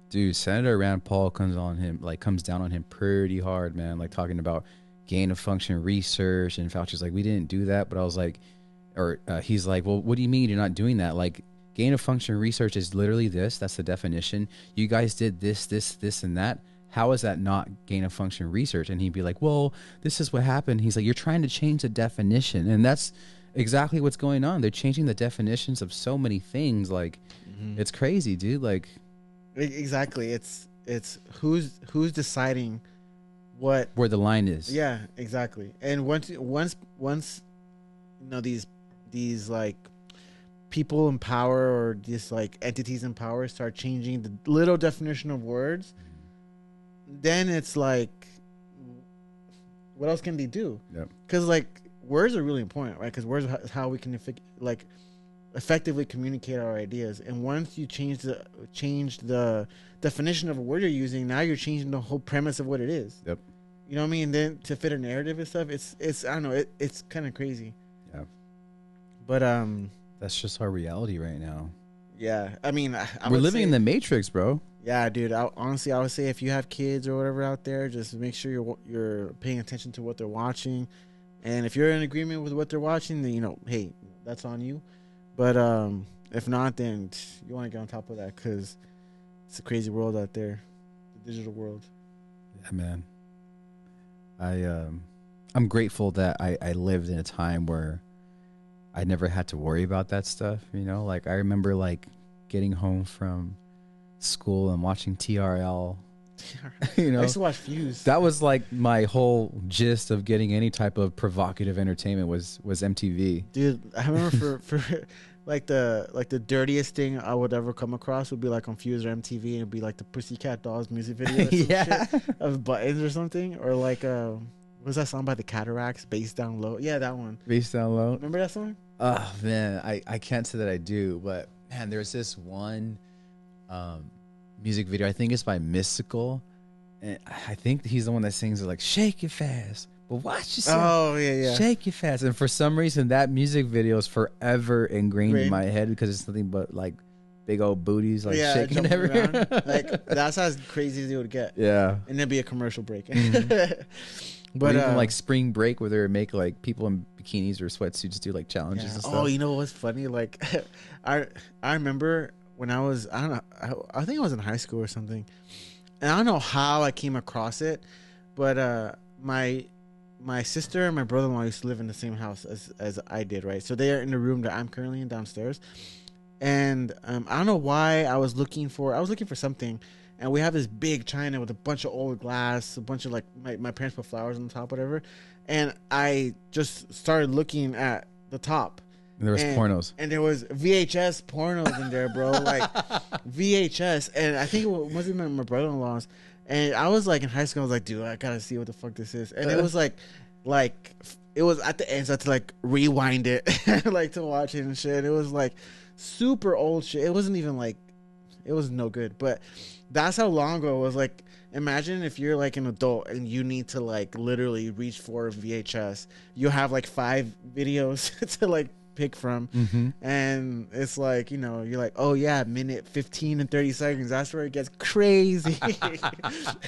dude senator rand paul comes on him like comes down on him pretty hard man like talking about gain of function research and fauci's like we didn't do that but i was like or uh, he's like well what do you mean you're not doing that like gain of function research is literally this. That's the definition. You guys did this, this, this, and that. How is that not gain of function research? And he'd be like, well, this is what happened. He's like, you're trying to change the definition. And that's exactly what's going on. They're changing the definitions of so many things. Like, mm-hmm. it's crazy, dude. Like, Exactly. It's it's who's who's deciding what where the line is. Yeah, exactly. And once once once you know these these like people in power or these like entities in power start changing the little definition of words, mm-hmm. Then it's like what else can they do? Yep. Because like words are really important, right? Because words is how we can effic- like effectively communicate our ideas. And once you change the change the definition of a word you're using, now you're changing the whole premise of what it is. Yep. You know what I mean? then to fit a narrative and stuff, it's it's I don't know, it, it's kind of crazy. Yeah. But um, That's just our reality right now. yeah. I mean, I, I We're living say- in the matrix, bro. Yeah, dude. I, honestly, I would say if you have kids or whatever out there, just make sure you're you're paying attention to what they're watching, and if you're in agreement with what they're watching, then you know, hey, that's on you. But um, if not, then you want to get on top of that because it's a crazy world out there, the digital world. Yeah, man. I um I'm grateful that I I lived in a time where I never had to worry about that stuff, you know? Like I remember like getting home from school and watching TRL, you know, I used to watch Fuse. That was like my whole gist of getting any type of provocative entertainment was was MTV. dude i remember for for like the like the dirtiest thing i would ever come across would be like on fuse or mtv and it'd be like the pussycat dolls music video yeah. shit of buttons or something or like uh what was that song by the Cataracs bass down low yeah that one Bass down low. remember that song Oh man, I, I can't say that I do, but man, there's this one um, music video. I think it's by Mystikal, and I think he's the one that sings like "Shake it fast," but watch yourself. oh yeah yeah Shake it fast, and for some reason, that music video is forever ingrained in my head because it's nothing but like big old booties like yeah shaking everywhere. like that's as crazy as it would get yeah, and there'd be a commercial break Mhm. but or even uh, like spring break where they would make like people in bikinis or sweatsuits do like challenges Yeah. and stuff. Oh, you know what's funny? Like, I I remember when I was I don't know I, I think I was in high school or something, and I don't know how I came across it, but uh my my sister and my brother-in-law used to live in the same house as as I did, right? So they are in the room that I'm currently in downstairs, and um, I don't know why I was looking for I was looking for something. And we have this big china with a bunch of old glass, a bunch of like my, my parents put flowers on the top, whatever. And I just started looking at the top, And there was and- pornos. and there was VHS pornos in there, bro. Like VHS, and I think it wa- wasn't my brother-in-law's. And I was like in high school, I was like, dude, I gotta see what the fuck this is. And it uh-huh. was like, like it was at the end, so I had to like rewind it, like to watch it and shit. It was like super old shit. It wasn't even like, it was no good. But that's how long ago it was. Like, imagine if you're like an adult and you need to like literally reach for a VHS. You have like five videos to like pick from Mm-hmm. and it's like you know you're like oh yeah minute 15 and 30 seconds that's where it gets crazy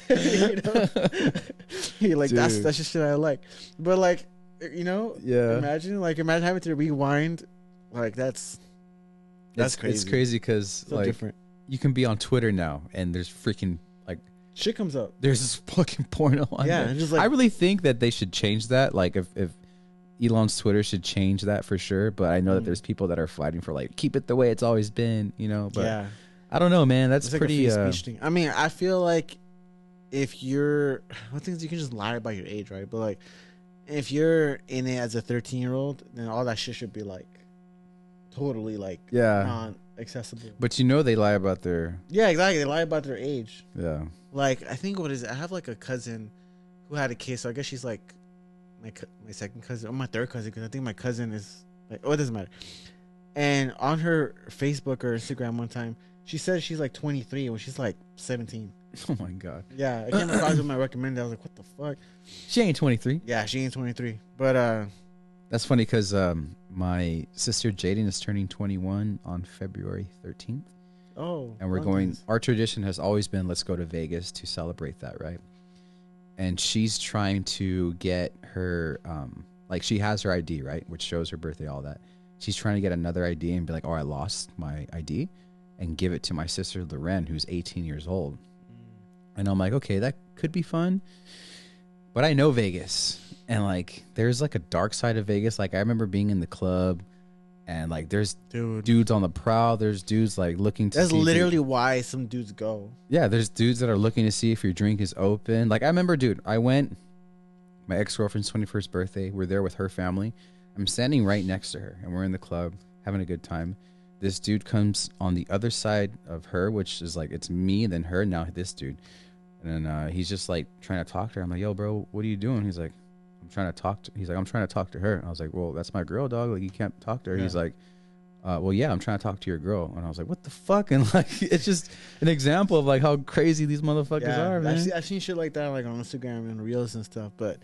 you know you're like that's Dude. that's just shit i like but like you know Yeah. imagine like imagine having to rewind like that's that's it's, crazy It's crazy because so like different you can be on Twitter now, and there's freaking like shit comes up there's this fucking porno on Yeah, there. just like- I really think that they should change that. Like if if Elon's Twitter should change that for sure. But I know that Mm. there's people that are fighting for like keep it the way it's always been. You know, but yeah I don't know, man. That's it's pretty. free uh, i mean i feel like if you're one thing is you can just lie about your age right but like if you're in it as a 13 year old then all that shit should be like totally like yeah, non accessible. but you know they lie about their Yeah, exactly. They lie about their age. yeah. Like I think what is it? I have like a cousin who had a kid, so I guess she's like my my second cousin or my third cousin because I think my cousin is like oh it doesn't matter. And on her Facebook or Instagram one time, she said she's like 23 when she's like 17. Oh my god, Yeah, I came across with my recommended. I was like, what the fuck? she ain't 23. Yeah, she ain't 23. But uh, That's funny because um, my sister Jaden is turning 21 on February 13th. oh, and we're going times. our tradition has always been let's go to vegas to celebrate that right and she's trying to get her um like she has her id right which shows her birthday all that she's trying to get another ID and be like, "Oh, I lost my ID," and give it to my sister Loren, who's 18 years old. And I'm like, okay, that could be fun, but I know Vegas, and like, there's like a dark side of Vegas. Like, I remember being in the club, and like, there's dude. dudes on the prowl. There's dudes like looking to. That's see if you- literally why some dudes go. yeah, there's dudes that are looking to see if your drink is open. Like I remember, dude, I went my ex girlfriend's 21st birthday. We're there with her family. I'm standing right next to her, and we're in the club having a good time. This dude comes on the other side of her, which is like it's me, then her, now this dude, and then uh, he's just like trying to talk to her. I'm like, "Yo, bro, what are you doing?" He's like, "I'm trying to talk to." He's like, "I'm trying to talk to her." I was like, "Well, that's my girl, dog. Like you can't talk to her." He's like, uh, well, yeah, I'm trying to talk to your girl. And I was like, what the fuck? And like, it's just an example of like how crazy these motherfuckers yeah, are, man. I've seen, I've seen shit like that like on Instagram and reels and stuff. But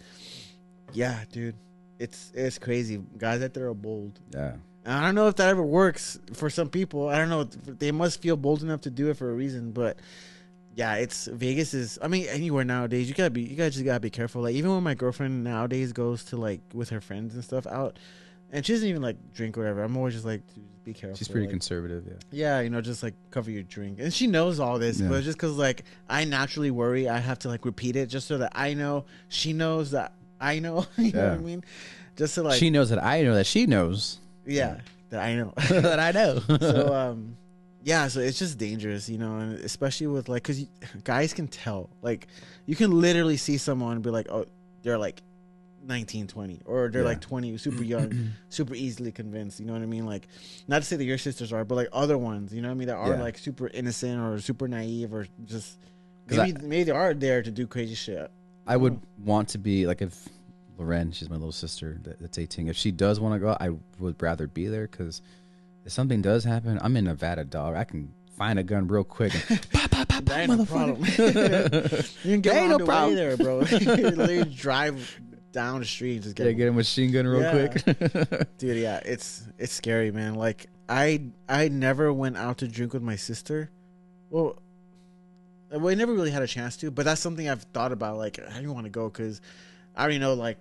yeah, dude, it's it's crazy. Guys out there are bold. yeah. And I don't know if that ever works for some people. I don't know. They must feel bold enough to do it for a reason. But yeah, it's Vegas is. I mean, anywhere nowadays, you gotta be. You gotta just gotta be careful. Like even when my girlfriend nowadays goes to like with her friends and stuff out, and she doesn't even like drink or whatever. I'm always just like, just be careful. She's pretty like, conservative, yeah. yeah, you know, just like cover your drink. And she knows all this, Yeah. but just because like I naturally worry, I have to like repeat it just so that I know she knows that I know. you know what I mean? Just to like, she knows that I know that she knows yeah, that I know. that I know. so um, yeah, so it's just dangerous, you know, and especially with like, cause you, guys can tell, like, you can literally see someone and be like, oh, they're like 19, 20, or they're Yeah. like 20, super young, super easily convinced. You know what I mean? Like, not to say that your sisters are, but like other ones, you know what I mean? That are Yeah. like super innocent or super naive or just maybe maybe they are there to do crazy shit. I would oh. want to be like if Loren, she's my little sister that, that's 18. If she does want to go, I would rather be there because if something does happen, I'm in Nevada, dog. I can find a gun real quick. And pop, pop, pop, pop, That ain't no problem. you can get Ain't no the problem. way there, bro. Literally drive down the street and just get yeah, get a machine gun real Yeah. quick. dude yeah it's it's scary man like i i never went out to drink with my sister well well, I never really had a chance to, but that's something I've thought about. Like, I don't want to go because I already know like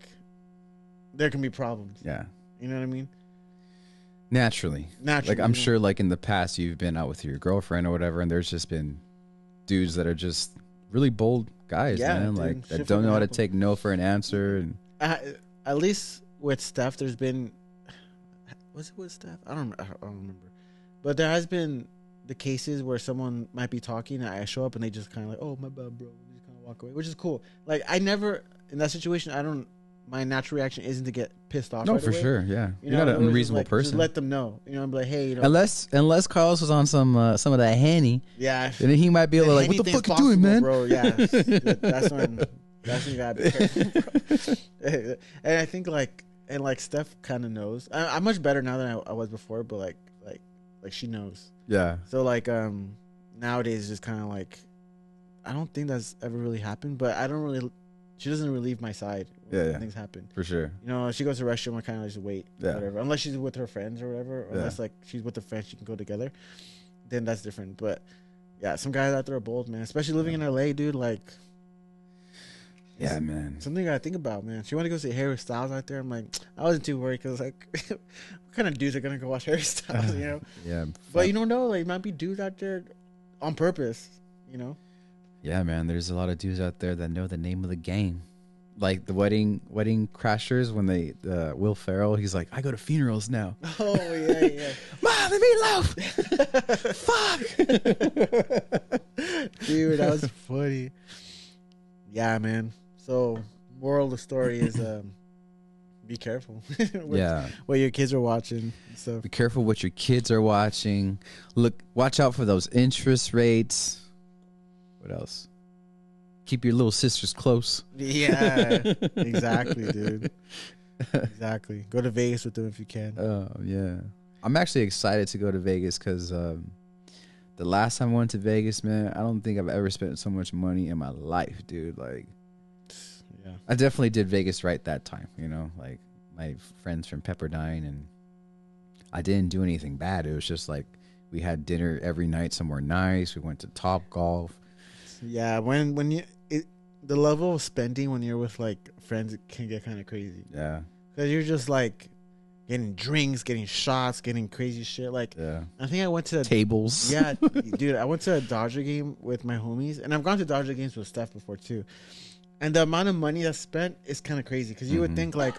there can be problems. yeah, You know what I mean? Naturally. Naturally, Like I'm sure, like in the past, you've been out with your girlfriend or whatever, and there's just been dudes that are just really bold guys, Yeah, man. dude, Like that don't know how to happen. take no for an answer, and I, at least with Steph, there's been was it with Steph? I don't I don't remember, but there has been the cases where someone might be talking and I show up and they just kind of like, oh my bad, bro, they just kind of walk away, which is cool. Like I never in that situation, I don't. My natural reaction isn't to get pissed off. no, right for away. sure, yeah, You you're not an it just unreasonable like, Just person. let them know. You know, I'm like, hey, you know, Unless unless Carlos was on some uh, some of that henny, yeah. then he might be able to like, what the anything's fuck you doing, man? bro? Yeah, that's when that's when you gotta be careful. bro. and I think like and like Steph kind of knows. I, I'm much better now than I, I was before, but like like like she knows. Yeah, So like um nowadays it's just kind of like I don't think that's ever really happened, but I don't really. She doesn't really leave my side when Yeah, yeah. things happen. for sure. You know, she goes to the restroom, I kind of just wait, Yeah. whatever. Unless she's with her friends or whatever, or Yeah. unless like she's with her friends, she can go together. Then that's different. But yeah, some guys out there are bold, man. Especially living in LA, dude. Like, Yeah, man. something you gotta think about, man. She wanted to go see Harry Styles out there. I'm like, I wasn't too worried because like, what kind of dudes are gonna go watch Harry Styles, you know? Yeah, But you don't know, like, might be dudes out there on purpose, you know? yeah, man. There's a lot of dudes out there that know the name of the game, like the wedding wedding crashers. When they uh, Will Ferrell, he's like, I go to funerals now. Oh yeah, yeah. Mom, the meatloaf. Fuck. Dude, that was funny. Yeah, man. So, moral of the story is um, be careful. with yeah. What your kids are watching So. Be careful what your kids are watching. Look, watch out for those interest rates. What else? Keep your little sisters close. Yeah, exactly, dude. Exactly. Go to Vegas with them if you can. Oh yeah, I'm actually excited to go to Vegas because um, the last time I went to Vegas, man, I don't think I've ever spent so much money in my life, dude. Like, Yeah. I definitely did Vegas right that time. You know, like my friends from Pepperdine, and I didn't do anything bad. It was just like we had dinner every night somewhere nice. We went to Top Golf. Yeah, when when you the level of spending when you're with like friends can get kind of crazy Yeah, because you're just like getting drinks, getting shots, getting crazy shit. Like Yeah. I think I went to Tables. yeah, dude, I went to a Dodger game with my homies, and I've gone to Dodger games with Steph before too. And the amount of money that's spent is kind of crazy because you would Mhm. think like,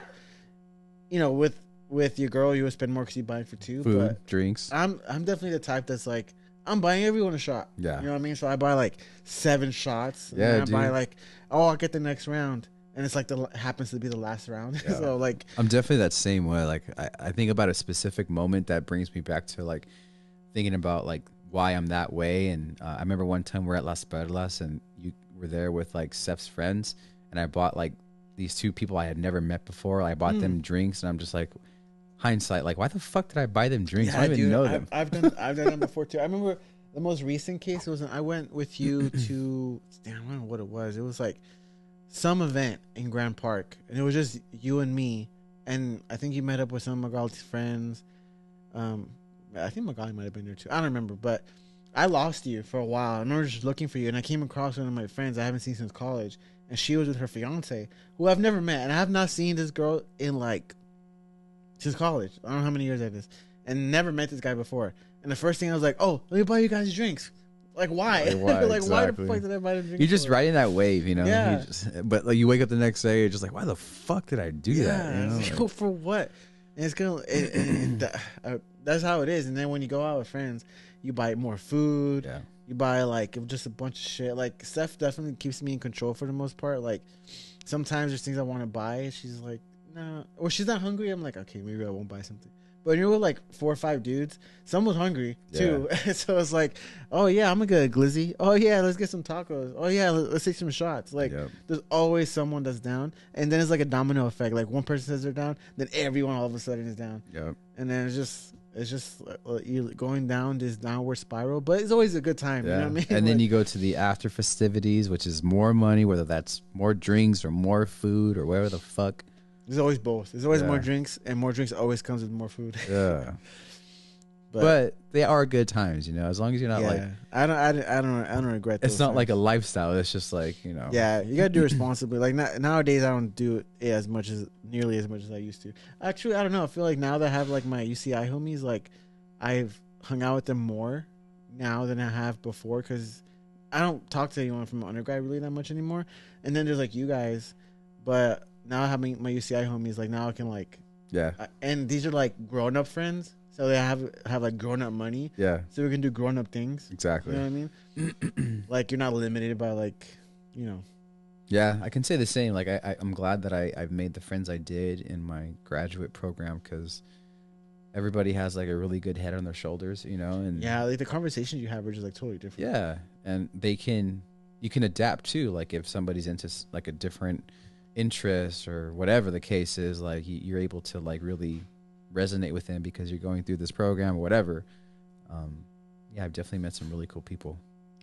you know, with with your girl, you would spend more because you buy it for two. Food, But drinks. I'm I'm definitely the type that's like, I'm buying everyone a shot. Yeah. You know what I mean? So I buy like seven shots. and Yeah, then I buy like, oh, I'll get the next round, and it's like the happens to be the last round. Yeah. so like, I'm definitely that same way. Like I, I think about a specific moment that brings me back to like thinking about like why I'm that way. And uh, I remember one time we're at Las Perlas and you were there with like Steph's friends, and I bought like these two people I had never met before. I bought them drinks, and I'm just like hindsight, like why the fuck did I buy them drinks? I don't even know I've, them. I've done I've done that before too. I remember the most recent case was I went with you to damn I don't know what it was. It was like some event in Grand Park, and it was just you and me. And I think you met up with some of Magali's friends. Um, I think Magali might have been there too. I don't remember, but I lost you for a while. I remember just looking for you, and I came across one of my friends I haven't seen since college, and she was with her fiance, who I've never met, and I have not seen this girl in like since college. I don't know how many years I have that is, and never met this guy before. And the first thing I was like, "Oh, let me buy you guys drinks." Like why? Like, why? like why the fuck did I buy them drinks? You're just for? riding that wave, you know. Yeah. You just- but like you wake up the next day, you're just like, why the fuck did I do that? You know? Like- for what? And it's gonna. It, it, it, uh, that's how it is. And then when you go out with friends, you buy more food. yeah. You buy like just a bunch of shit. Like Steph definitely keeps me in control for the most part. Like sometimes there's things I want to buy. She's like, no, or she's not hungry. I'm like, okay, maybe I won't buy something. But you're with like four or five dudes. Someone's hungry too, so it's like, oh yeah, I'm gonna get a glizzy. Oh yeah, let's get some tacos. Oh yeah, let- let's take some shots. Like Yep. there's always someone that's down, and then it's like a domino effect. Like one person says they're down, then everyone all of a sudden is down, Yep. and then it's just it's just uh, you going down this downward spiral. But it's always a good time. Yeah. You know what I mean? And then Like- you go to the after festivities, which is more money, whether that's more drinks or more food or whatever the fuck. There's always both. There's always Yeah. more drinks, and more drinks always comes with more food. Yeah. But, but, they are good times, you know, as long as you're not yeah, like, I don't, I don't, I don't, I don't regret. it's those not like a lifestyle. It's just like, you know. Yeah, you gotta do it responsibly. Like na- nowadays, I don't do it as much as nearly as much as I used to. Actually, I don't know. I feel like now that I have like my UCI homies, like I've hung out with them more now than I have before because I don't talk to anyone from undergrad really that much anymore. And then there's like you guys, but now having my UCI homies, like now I can like, Yeah. And these are like grown up friends, so they have have like grown up money, Yeah. so we can do grown up things. Exactly. You know what I mean? like you're not limited by like, you know. Yeah, I can say the same. Like, I, I, I'm glad that I, I've made the friends I did in my graduate program because everybody has like a really good head on their shoulders, you know? And Yeah, like the conversations you have are just like totally different. yeah, and they can, you can adapt too. Like, if somebody's into like a different interest or whatever the case is, like, you- you're able to like really resonate with them because you're going through this program or whatever. Um, yeah, I've definitely met some really cool people.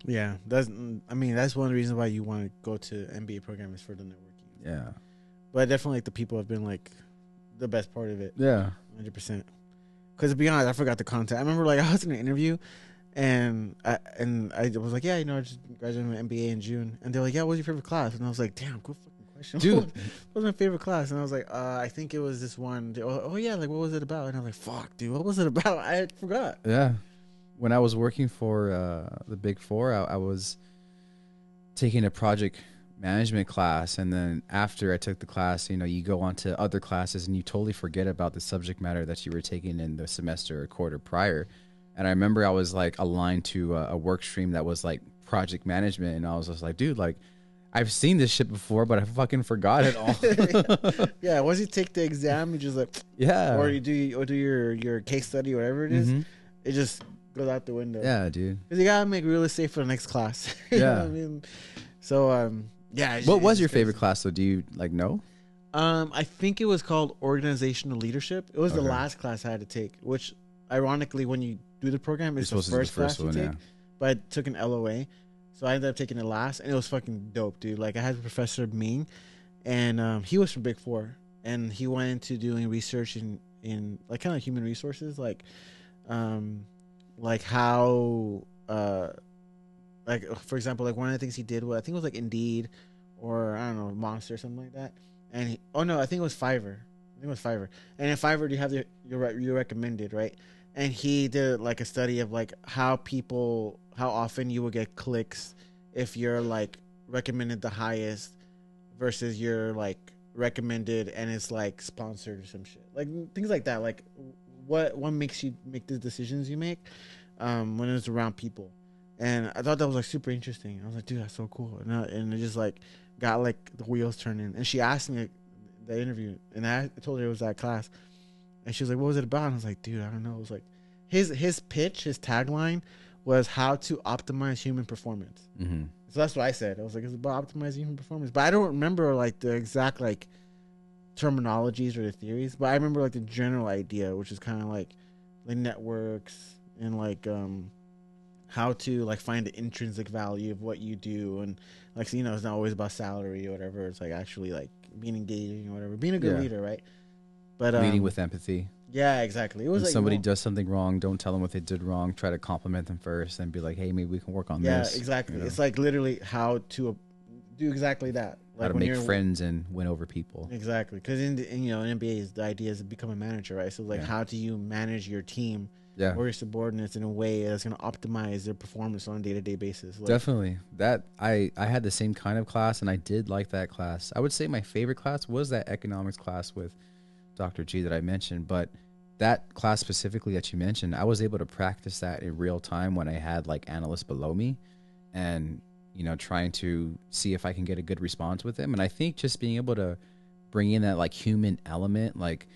Yeah, that's. I mean, that's one of the reasons why you want to go to MBA program is for the networking. Yeah. But definitely, like the people have been like the best part of it, Yeah. hundred percent. Because to be honest, I forgot the content. I remember like I was in an interview, and I and I was like, yeah, you know, I just graduated with MBA in June, and they're like, yeah, what was your favorite class? And I was like, damn, fucking question, Dude. what was my favorite class? And I was like, uh, I think it was this one. Oh, oh yeah, like what was it about? And I was like, fuck, dude, what was it about? I forgot. Yeah. When I was working for uh, the Big Four, I, I was taking a project management class. And then after I took the class, you know, you go on to other classes and you totally forget about the subject matter that you were taking in the semester or quarter prior. And I remember I was like aligned to a, a work stream that was like project management. And I was just like, dude, like, I've seen this shit before, but I fucking forgot it all. Yeah, once you take the exam, you just like, yeah. or you do or do your your case study, whatever it is, Mhm. it just goes out the window. Yeah, dude. because you gotta make real estate for the next class. You know Yeah. what I mean, so um, yeah. it's- What it's was your favorite class? So do you like know? Um, I think it was called organizational leadership. It was the last class I had to take, which ironically, when you do the program, You're it's the to do first, class you take. yeah. But I took an LOA, so I ended up taking it last, and it was fucking dope, dude. Like I had Professor Ming, and um, he was from Big Four, and he went into doing research in in like kind of human resources, like um, like how uh, like for example, like one of the things he did was I think it was like Indeed, or I don't know Monster or something like that, and he, oh no, I think it was Fiverr. It was Fiverr. And in Fiverr, you have your your recommended right, and he did like a study of like how people how often you will get clicks if you're like recommended the highest versus you're like recommended and it's like sponsored or some shit. Like things like that. Like what what makes you make the decisions you make um when it's around people. And i thought that was like super interesting. I was like dude that's so cool. And, I, and it just like got like the wheels turning. And she asked me the interview and i told her it was that class and she was like what was it about and i was like dude i don't know it was like his his pitch his tagline was how to optimize human performance Mm-hmm. so that's what I said. I was like, it's about optimizing human performance. But I don't remember like the exact like terminologies or the theories. But I remember like the general idea, which is kind of like the networks and like um how to like find the intrinsic value of what you do and like so, you know it's not always about salary or whatever. It's like actually like being engaging or whatever, being a good Yeah. leader, right? But um, Leading with empathy. yeah, exactly. It was When like somebody well, does something wrong, don't tell them what they did wrong. Try to compliment them first and be like, "Hey, maybe we can work on yeah, this." Yeah, exactly. you know? It's like literally how to do exactly that. Like How to make friends and win over people. Exactly, because in, the, in you know in MBA is the idea is to become a manager, right? So like, Yeah. how do you manage your team Yeah, or your subordinates in a way that's going to optimize their performance on a day to day basis? Like, definitely. That I I had the same kind of class, and I did like that class. I would say my favorite class was that economics class with Dr. G that I mentioned, but that class specifically that you mentioned, I was able to practice that in real time when I had like analysts below me, and you know trying to see if I can get a good response with them. And I think just being able to bring in that like human element, like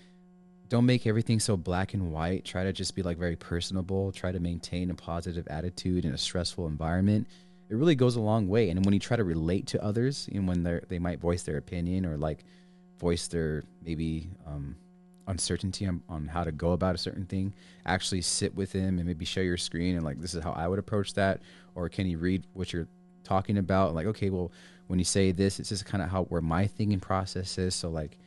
don't make everything so black and white. Try to just be like very personable. Try to maintain a positive attitude in a stressful environment. It really goes a long way. And when you try to relate to others, and when they they might voice their opinion or like voice their maybe um, uncertainty on, on how to go about a certain thing, actually sit with them and maybe share your screen and like this is how I would approach that. Or can you read what you're talking about? Like okay, well when you say this, it's just kind of how where my thinking process is. So like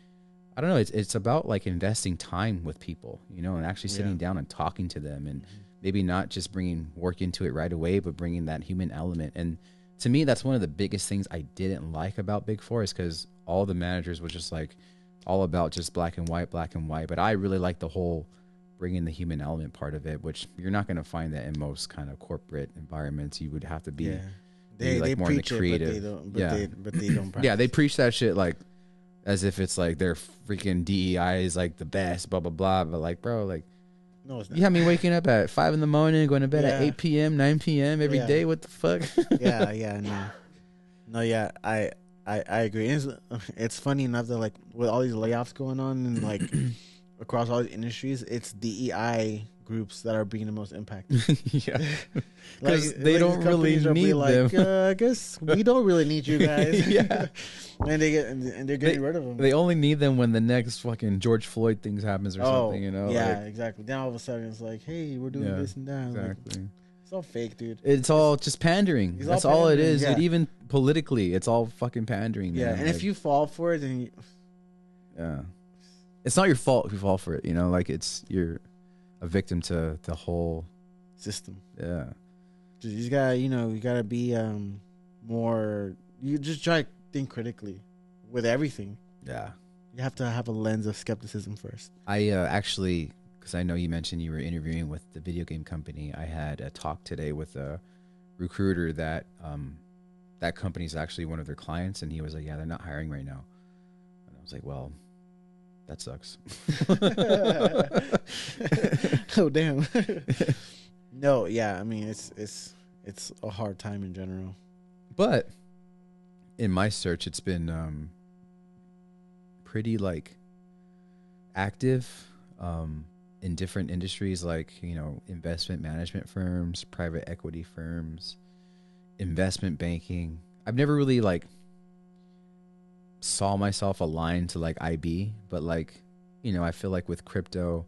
I don't know. It's it's about like investing time with people, you know, and actually sitting Yeah. down and talking to them, and mm-hmm. maybe not just bringing work into it right away, but bringing that human element. And to me, that's one of the biggest things I didn't like about Big Four is because all the managers were just like all about just black and white, black and white. But I really like the whole bringing the human element part of it, which you're not going to find that in most kind of corporate environments. You would have to be yeah, they like, they more in the preach it, but they creative. don't. But Yeah. they but they don't. yeah, they preach that shit like as if it's like their freaking DEI is like the best, blah blah blah. But like, bro, like no, it's not. you have me waking up at five in the morning, going to bed at eight p.m., nine p.m. every day. Yeah. What the fuck? yeah, yeah, no, no, yeah, I, I, I agree. It's, it's funny enough that like with all these layoffs going on and like across all these industries, it's DEI groups that are being the most impacted. yeah, Like- 'Cause they like, don't really need like, them. Uh, I guess we don't really need you guys. Yeah. and they get and, they're getting rid of them. they only need them when the next fucking George Floyd things happens or oh, something. You know? yeah, Like, exactly. Then all of a sudden it's like, hey, we're doing Yeah, this and that. Like, exactly. it's all fake, dude. It's all just pandering. It's That's all all, it pandering, is. yeah. dude. even politically, it's all fucking pandering. Yeah, man. and if you fall for it, then you, Yeah. It's not your fault if you fall for it, you know, like it's you're a victim to the whole system. yeah. Just, you just gotta, you know, you gotta be um more. You just try to think critically with everything. Yeah. You have to have a lens of skepticism first. I uh, actually cuz I know you mentioned you were interviewing with the video game company. I had a talk today with a recruiter that um that company is actually one of their clients and he was like, "Yeah, they're not hiring right now." And I was like, "Well, that sucks." oh damn. no, yeah. I mean, it's it's it's a hard time in general. But in my search, it's been um, pretty like active um, in different industries, like you know, investment management firms, private equity firms, investment banking. I've never really like saw myself aligned to like IB, but like you know, I feel like with crypto.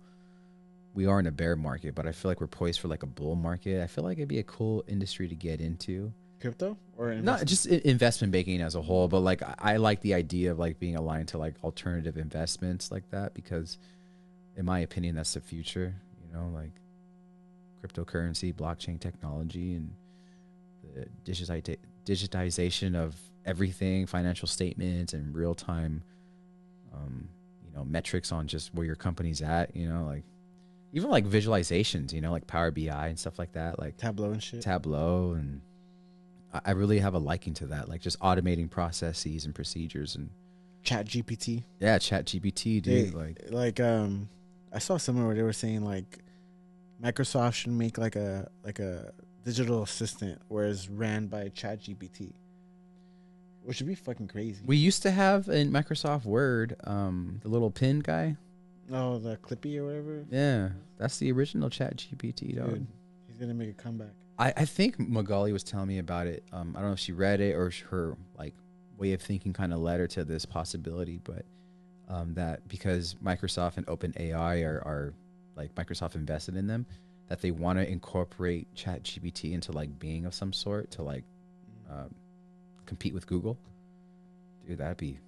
We are in a bear market, but I feel like we're poised for like a bull market. I feel like it'd be a cool industry to get into Crypto or not just investment banking as a whole but like I- i like the idea of like being aligned to like alternative investments like that because in my opinion that's the future you know like cryptocurrency blockchain technology and the digitization of everything financial statements and real time um, you know metrics on just where your company's at. You know, like even like visualizations. You know, like Power BI and stuff like that. Like Tableau and shit. Tableau and I I really have a liking to that, like just automating processes and procedures and Chat GPT. yeah, Chat GPT, They, dude. like like um, I saw somewhere where they were saying like Microsoft should make like a like a digital assistant, where it's ran by Chat GPT, which would be fucking crazy. we used to have in Microsoft Word, um, the little pin guy. oh, the Clippy or whatever. Yeah, that's the original Chat GPT, dog. Dude, he's gonna make a comeback. I, I think Magali was telling me about it. Um, I don't know if she read it or her like way of thinking kind of led her to this possibility, but um, that because Microsoft and OpenAI are, are like Microsoft invested in them, that they want to incorporate Chat GPT into like being of some sort to like um, compete with Google. Dude, that'd be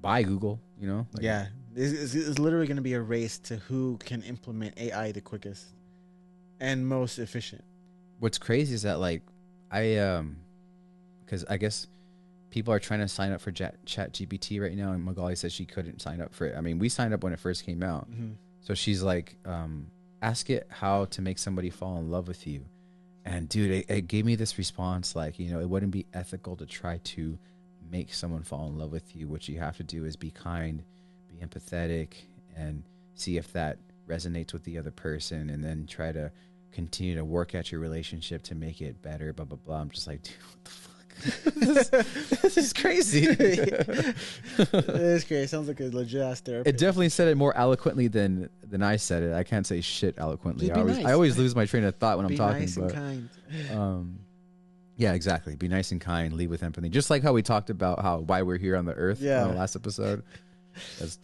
buy Google, you know? Like, yeah, it's, it's, it's literally gonna be a race to who can implement AI the quickest and most efficient. what's crazy is that like I um because I guess people are trying to sign up for Chat, Chat GPT right now, and Magali says she couldn't sign up for it. I mean, we signed up when it first came out, Mm-hmm. so she's like, um, ask it how to make somebody fall in love with you, and dude, it, it gave me this response like, you know, it wouldn't be ethical to try to make someone fall in love with you. What you have to do is be kind, be empathetic, and see if that resonates with the other person, and then try to continue to work at your relationship to make it better. Blah blah blah. I'm just like, dude, what the fuck? this, this is crazy. it's great. Sounds like a legit ass therapy. It definitely said it more eloquently than than I said it. I can't say shit eloquently. Just I always nice. I always lose my train of thought when Be I'm talking. Be nice but and kind. um, yeah, exactly. Be nice and kind. Lead with empathy. Just like how we talked about how why we're here on the earth. Yeah. In the last episode.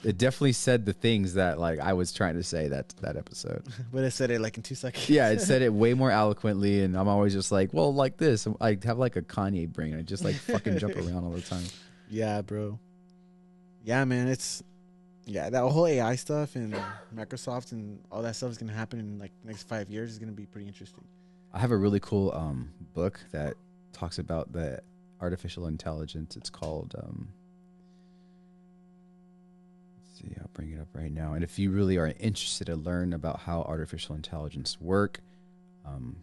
It definitely said the things that like I was trying to say that that episode. But it said it like in two seconds. Yeah, it said it way more eloquently, and I'm always just like, well, like this. I have like a Kanye brain. I just like fucking jump around all the time. Yeah, bro. Yeah, man. It's yeah that whole AI stuff and Microsoft and all that stuff is gonna happen in like the next five years. is gonna be pretty interesting. I have a really cool um, book that talks about the artificial intelligence. It's called. Um, see, I'll bring it up right now. And if you really are interested to learn about how artificial intelligence work, um,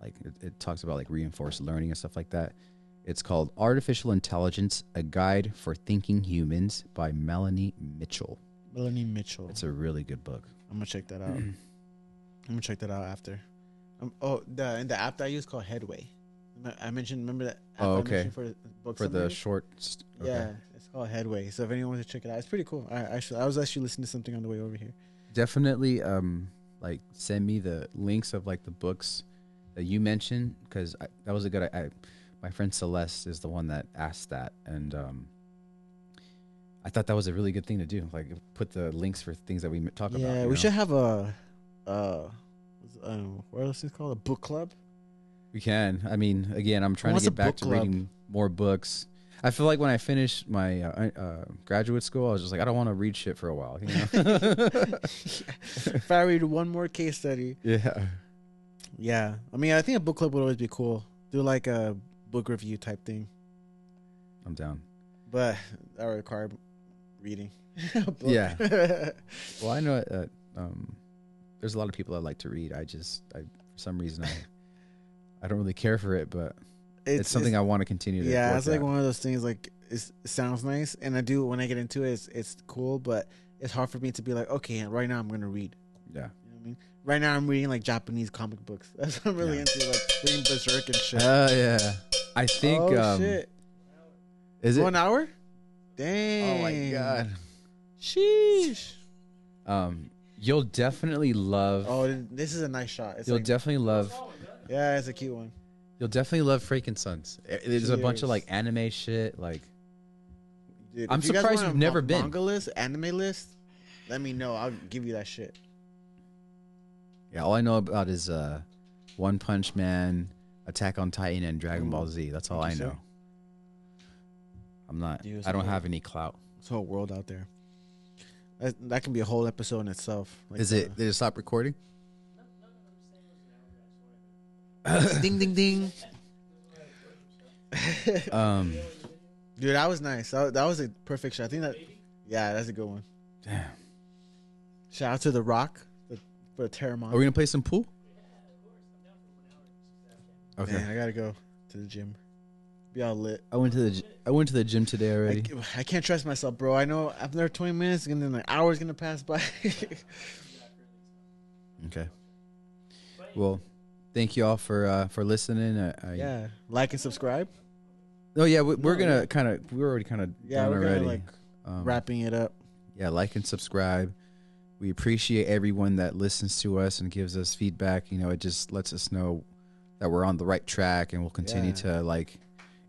like it, it talks about like reinforced learning and stuff like that. It's called Artificial Intelligence: A Guide for Thinking Humans by Melanie Mitchell. Melanie Mitchell. It's a really good book. I'm gonna check that out. I'm gonna check that out after. Um, oh, the and the app that I use called Headway. I mentioned. Remember that? Oh, okay. For For the short, st- okay. Yeah, it's called Headway. So if anyone wants to check it out, it's pretty cool. I actually, I was actually listening to something on the way over here. definitely um like send me the links of like the books that you mentioned because that was a good I, I my friend celeste is the one that asked that and um i thought that was a really good thing to do like put the links for things that we talk about Yeah, we know? should have a, uh, um, what else is it called? A book club. We can i mean again i'm trying to get back to club? reading more books i feel like when i finished my uh, uh, graduate school i was just like i don't want to read shit for a while you know if I read one more case study, yeah yeah. I mean, I think a book club would always be cool. Do like a book review type thing, i'm down but that would require reading. Yeah. Well, I know uh, um, there's a lot of people that like to read. I just, I, for some reason, I, I don't really care for it, but it's, something I want to continue to. yeah, it's like one of those things. Like it's, it sounds nice, and I do when I get into it, it's, it's cool. But it's hard for me to be like, okay, right now I'm gonna read. yeah. You know what I mean? Right now I'm reading like Japanese comic books. That's what I'm really Yeah. into, like reading Berserk and shit. Uh, yeah. I think. oh um, shit! Is it? One hour? Dang! Oh my god. Sheesh! Um, you'll definitely love. Oh, this is a nice shot. It's you'll like, definitely love. Yeah, it's a cute one. You'll definitely love Freaking Sons. There's a bunch of like anime shit. Like, Dude, I'm if you guys surprised want you've never been. Manga list, anime list. Let me know. I'll give you that shit. yeah, all I know about is uh, One Punch Man, Attack on Titan, and Dragon Ball Z. That's all I know. I'm not. Dude, it's I don't have any clout. This whole world out there. That, that can be a whole episode in itself. Like, Is uh, it? Did it stop recording? Ding ding ding. Um, Dude, that was nice. That, that was a perfect shot. I think that Yeah, that's a good one. Damn. Shout out to The Rock the, for the Teremana. Are we gonna play some pool? Okay. Man, I gotta go to the gym. Be all lit. I went to the gy- I went to the gym today I, already. I can't trust myself, bro. I know after there 20 minutes, and then an hour's gonna pass by. Okay. Well, thank you all for uh, for listening. I, I, yeah, like and subscribe. Oh yeah, we, we're No, gonna yeah. kind of we're already kind of Yeah, done we're gonna already. like um, wrapping it up. yeah, like and subscribe. We appreciate everyone that listens to us and gives us feedback. You know, it just lets us know that we're on the right track, and we'll continue Yeah. to like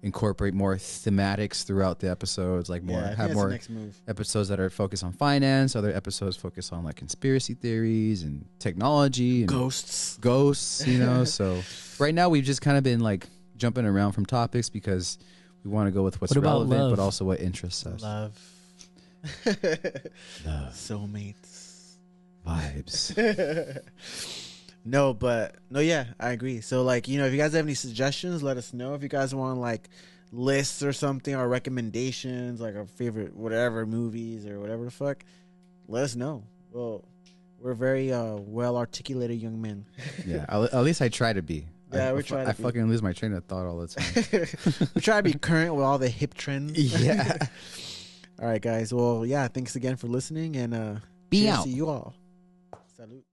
incorporate more thematics throughout the episodes. Like more yeah, have more episodes that are focused on finance. Other episodes focus on like conspiracy theories and technology and Ghosts. ghosts, you know. so right now we've just kind of been like jumping around from topics because we want to go with what's What about relevant, love? but also what interests us. Love. Love, Soulmates. vibes. no, but no, yeah, I agree. So, like, you know, if you guys have any suggestions, let us know. If you guys want like lists or something or recommendations, like our favorite whatever movies or whatever the fuck, let us know. Well, we're very uh, well articulated young men. yeah, at least I try to be. Yeah, I, we I try to I be. fucking lose my train of thought all the time. we try to be current with all the hip trends. Yeah. all right, guys. Well, yeah. Thanks again for listening, and uh, Be out. to you all. Salute.